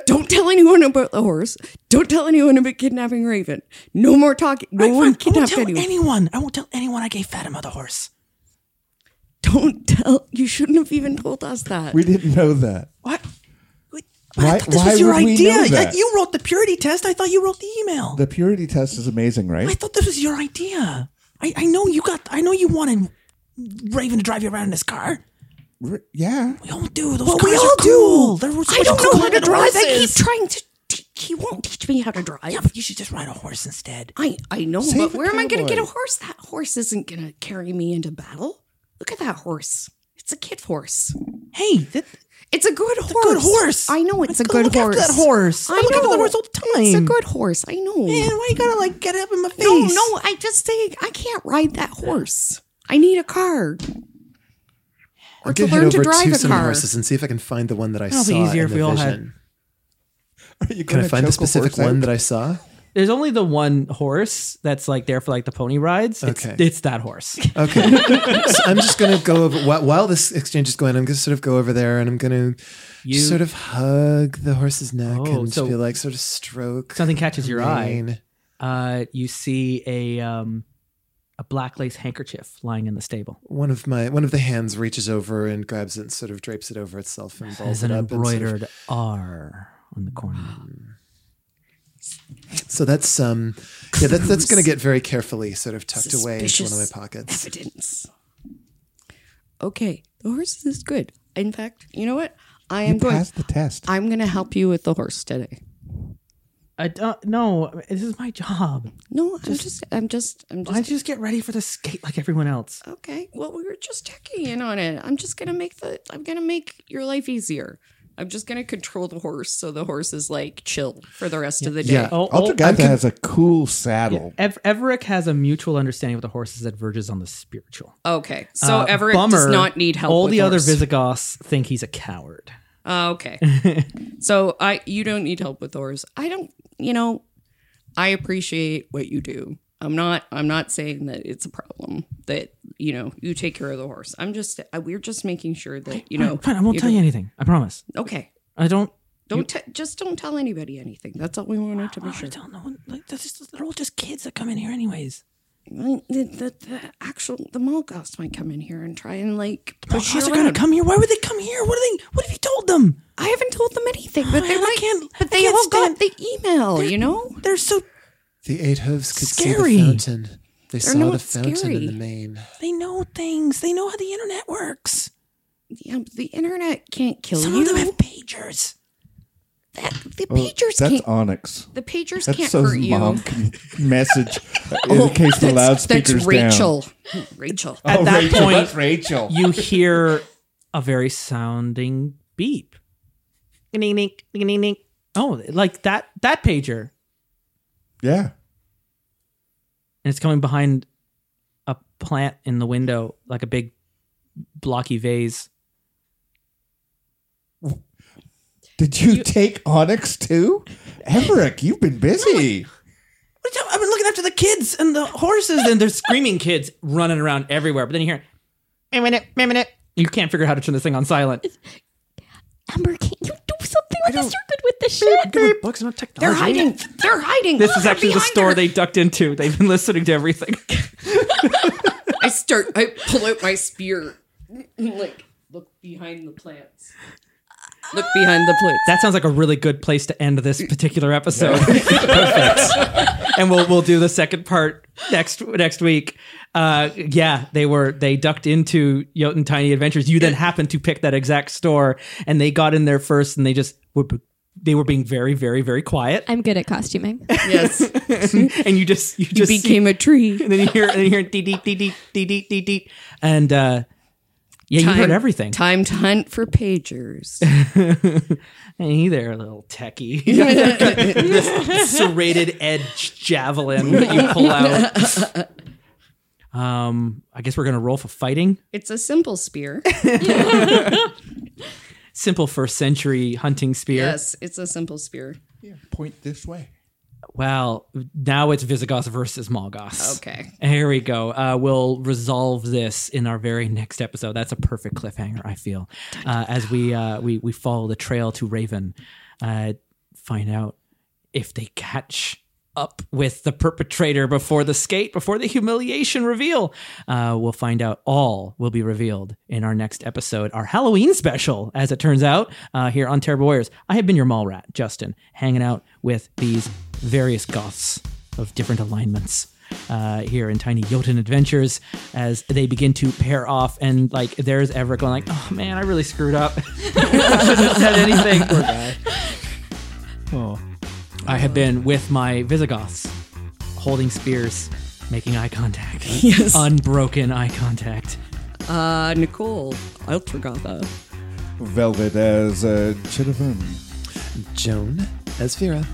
Don't tell anyone about the horse. Don't tell anyone about kidnapping Raven. No more talking. No I, one I won't tell anyone. anyone. I won't tell anyone I gave Fatima the horse. Don't tell. You shouldn't have even told us that. We didn't know that. What? Why- I thought this why was your would we idea. know that? You wrote the purity test. I thought you wrote the email. The purity test is amazing, right? I thought this was your idea. I, I know you got. I know you wanted Raven to drive you around in his car. R- Yeah. We all do. Those Well, cars we are cool. do. They're so I much don't know cooler how to than drive. I keep horses. trying to. Te- he won't teach me how to drive. Yeah, but you should just ride a horse instead. I I know, Save but a where am I going to get a horse? That horse isn't going to carry me into battle. Look at that horse. It's a kid horse. Hey, that, It's a good horse. A good horse. I know it's I a gotta good look horse. after that horse. I I look after know. the horse all the time. It's a good horse. I know. man, why you gotta like get up in my face? no, no. I just say I can't ride that horse. I need a car. Or I'll to go head learn to over drive to a some car. horses and see if I can find the one that I That'll be saw easier in if the we all had- vision. Are you Can I gonna find the choke a specific horse one out? that I saw? There's only the one horse that's like there for like the pony rides. It's, Okay. it's that horse. Okay. so I'm just going to go over, while, while this exchange is going, I'm going to sort of go over there and I'm going to You- sort of hug the horse's neck Oh, and so- feel like sort of stroke. Something catches your eye. mane. Uh, you see a um, a black lace handkerchief lying in the stable. One of my one of the hands reaches over and grabs it and sort of drapes it over itself and balls There's an it up. and sort of- embroidered R on the corner. So that's um yeah that, that's going to get very carefully sort of tucked away into one of my pockets. Evidence. Okay, the horse is good. In fact, you know what? I You am going. passed the test. I'm going to help you with the horse today. I don't no. This is my job. No, I'm just, I'm just, I'm Why just. don't you just get ready for the skate like everyone else? Okay, well, we were just checking in on it. I'm just gonna make the, I'm gonna make your life easier. I'm just gonna control the horse so the horse is like chill for the rest of the day. Yeah. Oh, Ultra oh, Gata has a cool saddle. Ev- Everick has a mutual understanding with the horses that verges on the spiritual. Okay, so Uh, Everett bummer, does not need help. All with the other horse. Visigoths think he's a coward. Oh, okay. so I you don't need help with horse. I don't you know, I appreciate what you do. I'm not I'm not saying that it's a problem that, you know, you take care of the horse. I'm just I, we're just making sure that, you know, Fine, fine, I won't tell you anything. I promise. Okay. I don't. Don't te- just don't tell anybody anything. That's all we wanted to make sure. don't know. Like, that's just, they're all just kids that come in here, anyways. The, the, the actual the Malgoths might come in here and try and like guys you are gonna come here. Why would they come here? What are they? What have you told them? I haven't told them anything, but they can't- but they all stand- got the email. You know. They're so. The eight hooves could Scary. see the fountain. They saw the fountain scary. in the main. They know things. They know how the internet works. Yeah, the internet can't kill Some you. Some of them have pagers. That, the Oh, pagers that's can't. Onyx. The pagers That's can't so hurt you. mom can message oh, in Oh, case the that's- loudspeaker's That's Rachel. Rachel. At down. that oh, Rachel, point, that's Rachel. you hear a very sounding beep. Oh, like that that pager, yeah. And it's coming behind a plant in the window, like a big blocky vase. Did you take Onyx too? Everett, you've been busy. What are I've been looking after the kids and the horses, and there's screaming kids running around everywhere. But then you hear, "Wait a minute, wait a minute." You can't figure out how to turn this thing on silent. Amber, can't you do something with this? You're good with this shit. Good books on technology. They're hiding. They're hiding. This is actually the store her. they ducked into. They've been listening to everything. I start. I pull out my spear. Like look behind the plants. Look behind the plants. That sounds like a really good place to end this particular episode. Perfect. And we'll we'll do the second part next next week. Uh, yeah, they were they ducked into Jotun Tiny Adventures. You then happened to pick that exact store, and they got in there first, and they just were they were being very very very quiet, I'm good at costuming. yes, and you just you you just see- became a tree. and then you hear and then you hear dee dee dee dee dee dee dee dee, and uh, yeah, you heard everything. Time to hunt for pagers. Hey there, little techie. this serrated edge javelin that you pull out. Um, I guess we're gonna roll for fighting. it's a simple spear. Simple first century hunting spear. Yes, it's a simple spear. Yeah, point this way. Well, now it's Visigoth versus Malgoth. Okay. Here we go. Uh, we'll resolve this in our very next episode. That's a perfect cliffhanger, I feel. Uh, as we, uh, we we follow the trail to Raven, uh, find out if they catch up with the perpetrator before the skate, before the humiliation reveal. Uh, we'll find out. All will be revealed in our next episode, our Halloween special, as it turns out, uh, here on Terrible Warriors. I have been your mall rat, Justin, hanging out with these various goths of different alignments uh, here in Tiny Jotun Adventures as they begin to pair off. And like, there's Everett going like, "Oh man, I really screwed up. I shouldn't have said anything." Poor guy. Oh, I have been with my Visigoths, holding spears, making eye contact. Yes. unbroken eye contact. Uh, Nicole, Ultragotha. Velvet as uh, Chittavum. Joan as Vera.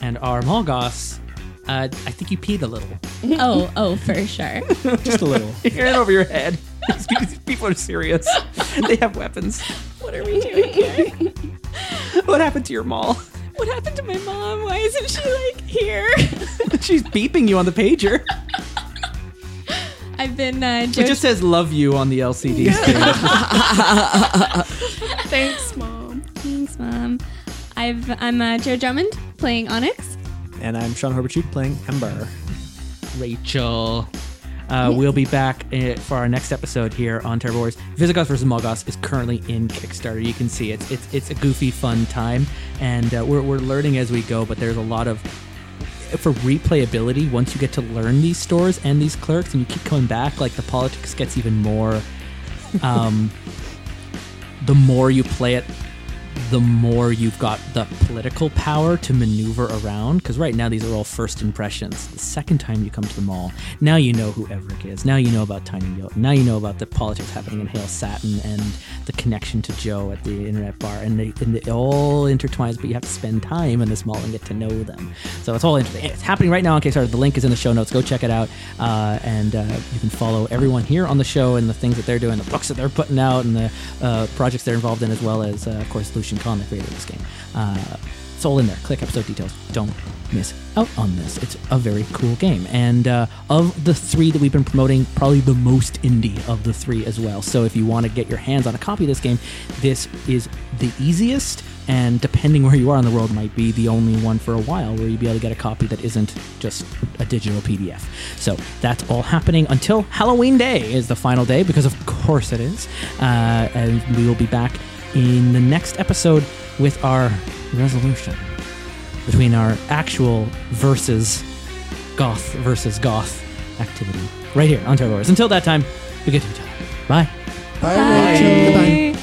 And our Malgoths, uh, I think you peed a little. oh, oh, for sure. Just a little. You're in over your head. These people are serious. They have weapons. What are we doing here? What happened to your mall? What happened to my mom? Why isn't she like here? She's beeping you on the pager. I've been uh, It just says "love you" on the LCD screen. Thanks, Mom. Thanks, mom. I've I'm uh, Joe Drummond playing Onyx. And I'm Sean Horberchuk playing Ember. Rachel. Uh, we'll be back uh, for our next episode here on Terrible Warriors. Visigoth vs. Malgoth is currently in Kickstarter. You can see it's it's it's a goofy, fun time, and uh, we're we're learning as we go. But there's a lot of for replayability once you get to learn these stores and these clerks, and you keep coming back. Like the politics gets even more. Um, the more you play it, the more you've got the political power to maneuver around. Because right now, these are all first impressions. The second time you come to the mall, now you know who Everick is. Now you know about Tiny Yote. Now you know about the politics happening in Hail Satin and the connection to Joe at the internet bar. And, they, and it all intertwines, but you have to spend time in this mall and get to know them. So it's all interesting. It's happening right now on Kickstarter. The link is in the show notes. Go check it out. Uh, and uh, you can follow everyone here on the show and the things that they're doing, the books that they're putting out, and the uh, projects they're involved in, as well as, uh, of course, Lucian Kahn, the creator of this game. Uh, it's all in there. Click episode details. Don't miss out on this. It's a very cool game. And uh, of the three that we've been promoting, probably the most indie of the three as well. So if you want to get your hands on a copy of this game, this is the easiest. And depending where you are in the world, might be the only one for a while where you'll be able to get a copy that isn't just a digital PDF. So that's all happening until Halloween Day is the final day, because of course it is. Uh, and we will be back in the next episode with our resolution between our actual versus goth versus goth activity right here on Terrible Wars. Until that time, be good to each other. Bye. Bye, Rachel. Bye.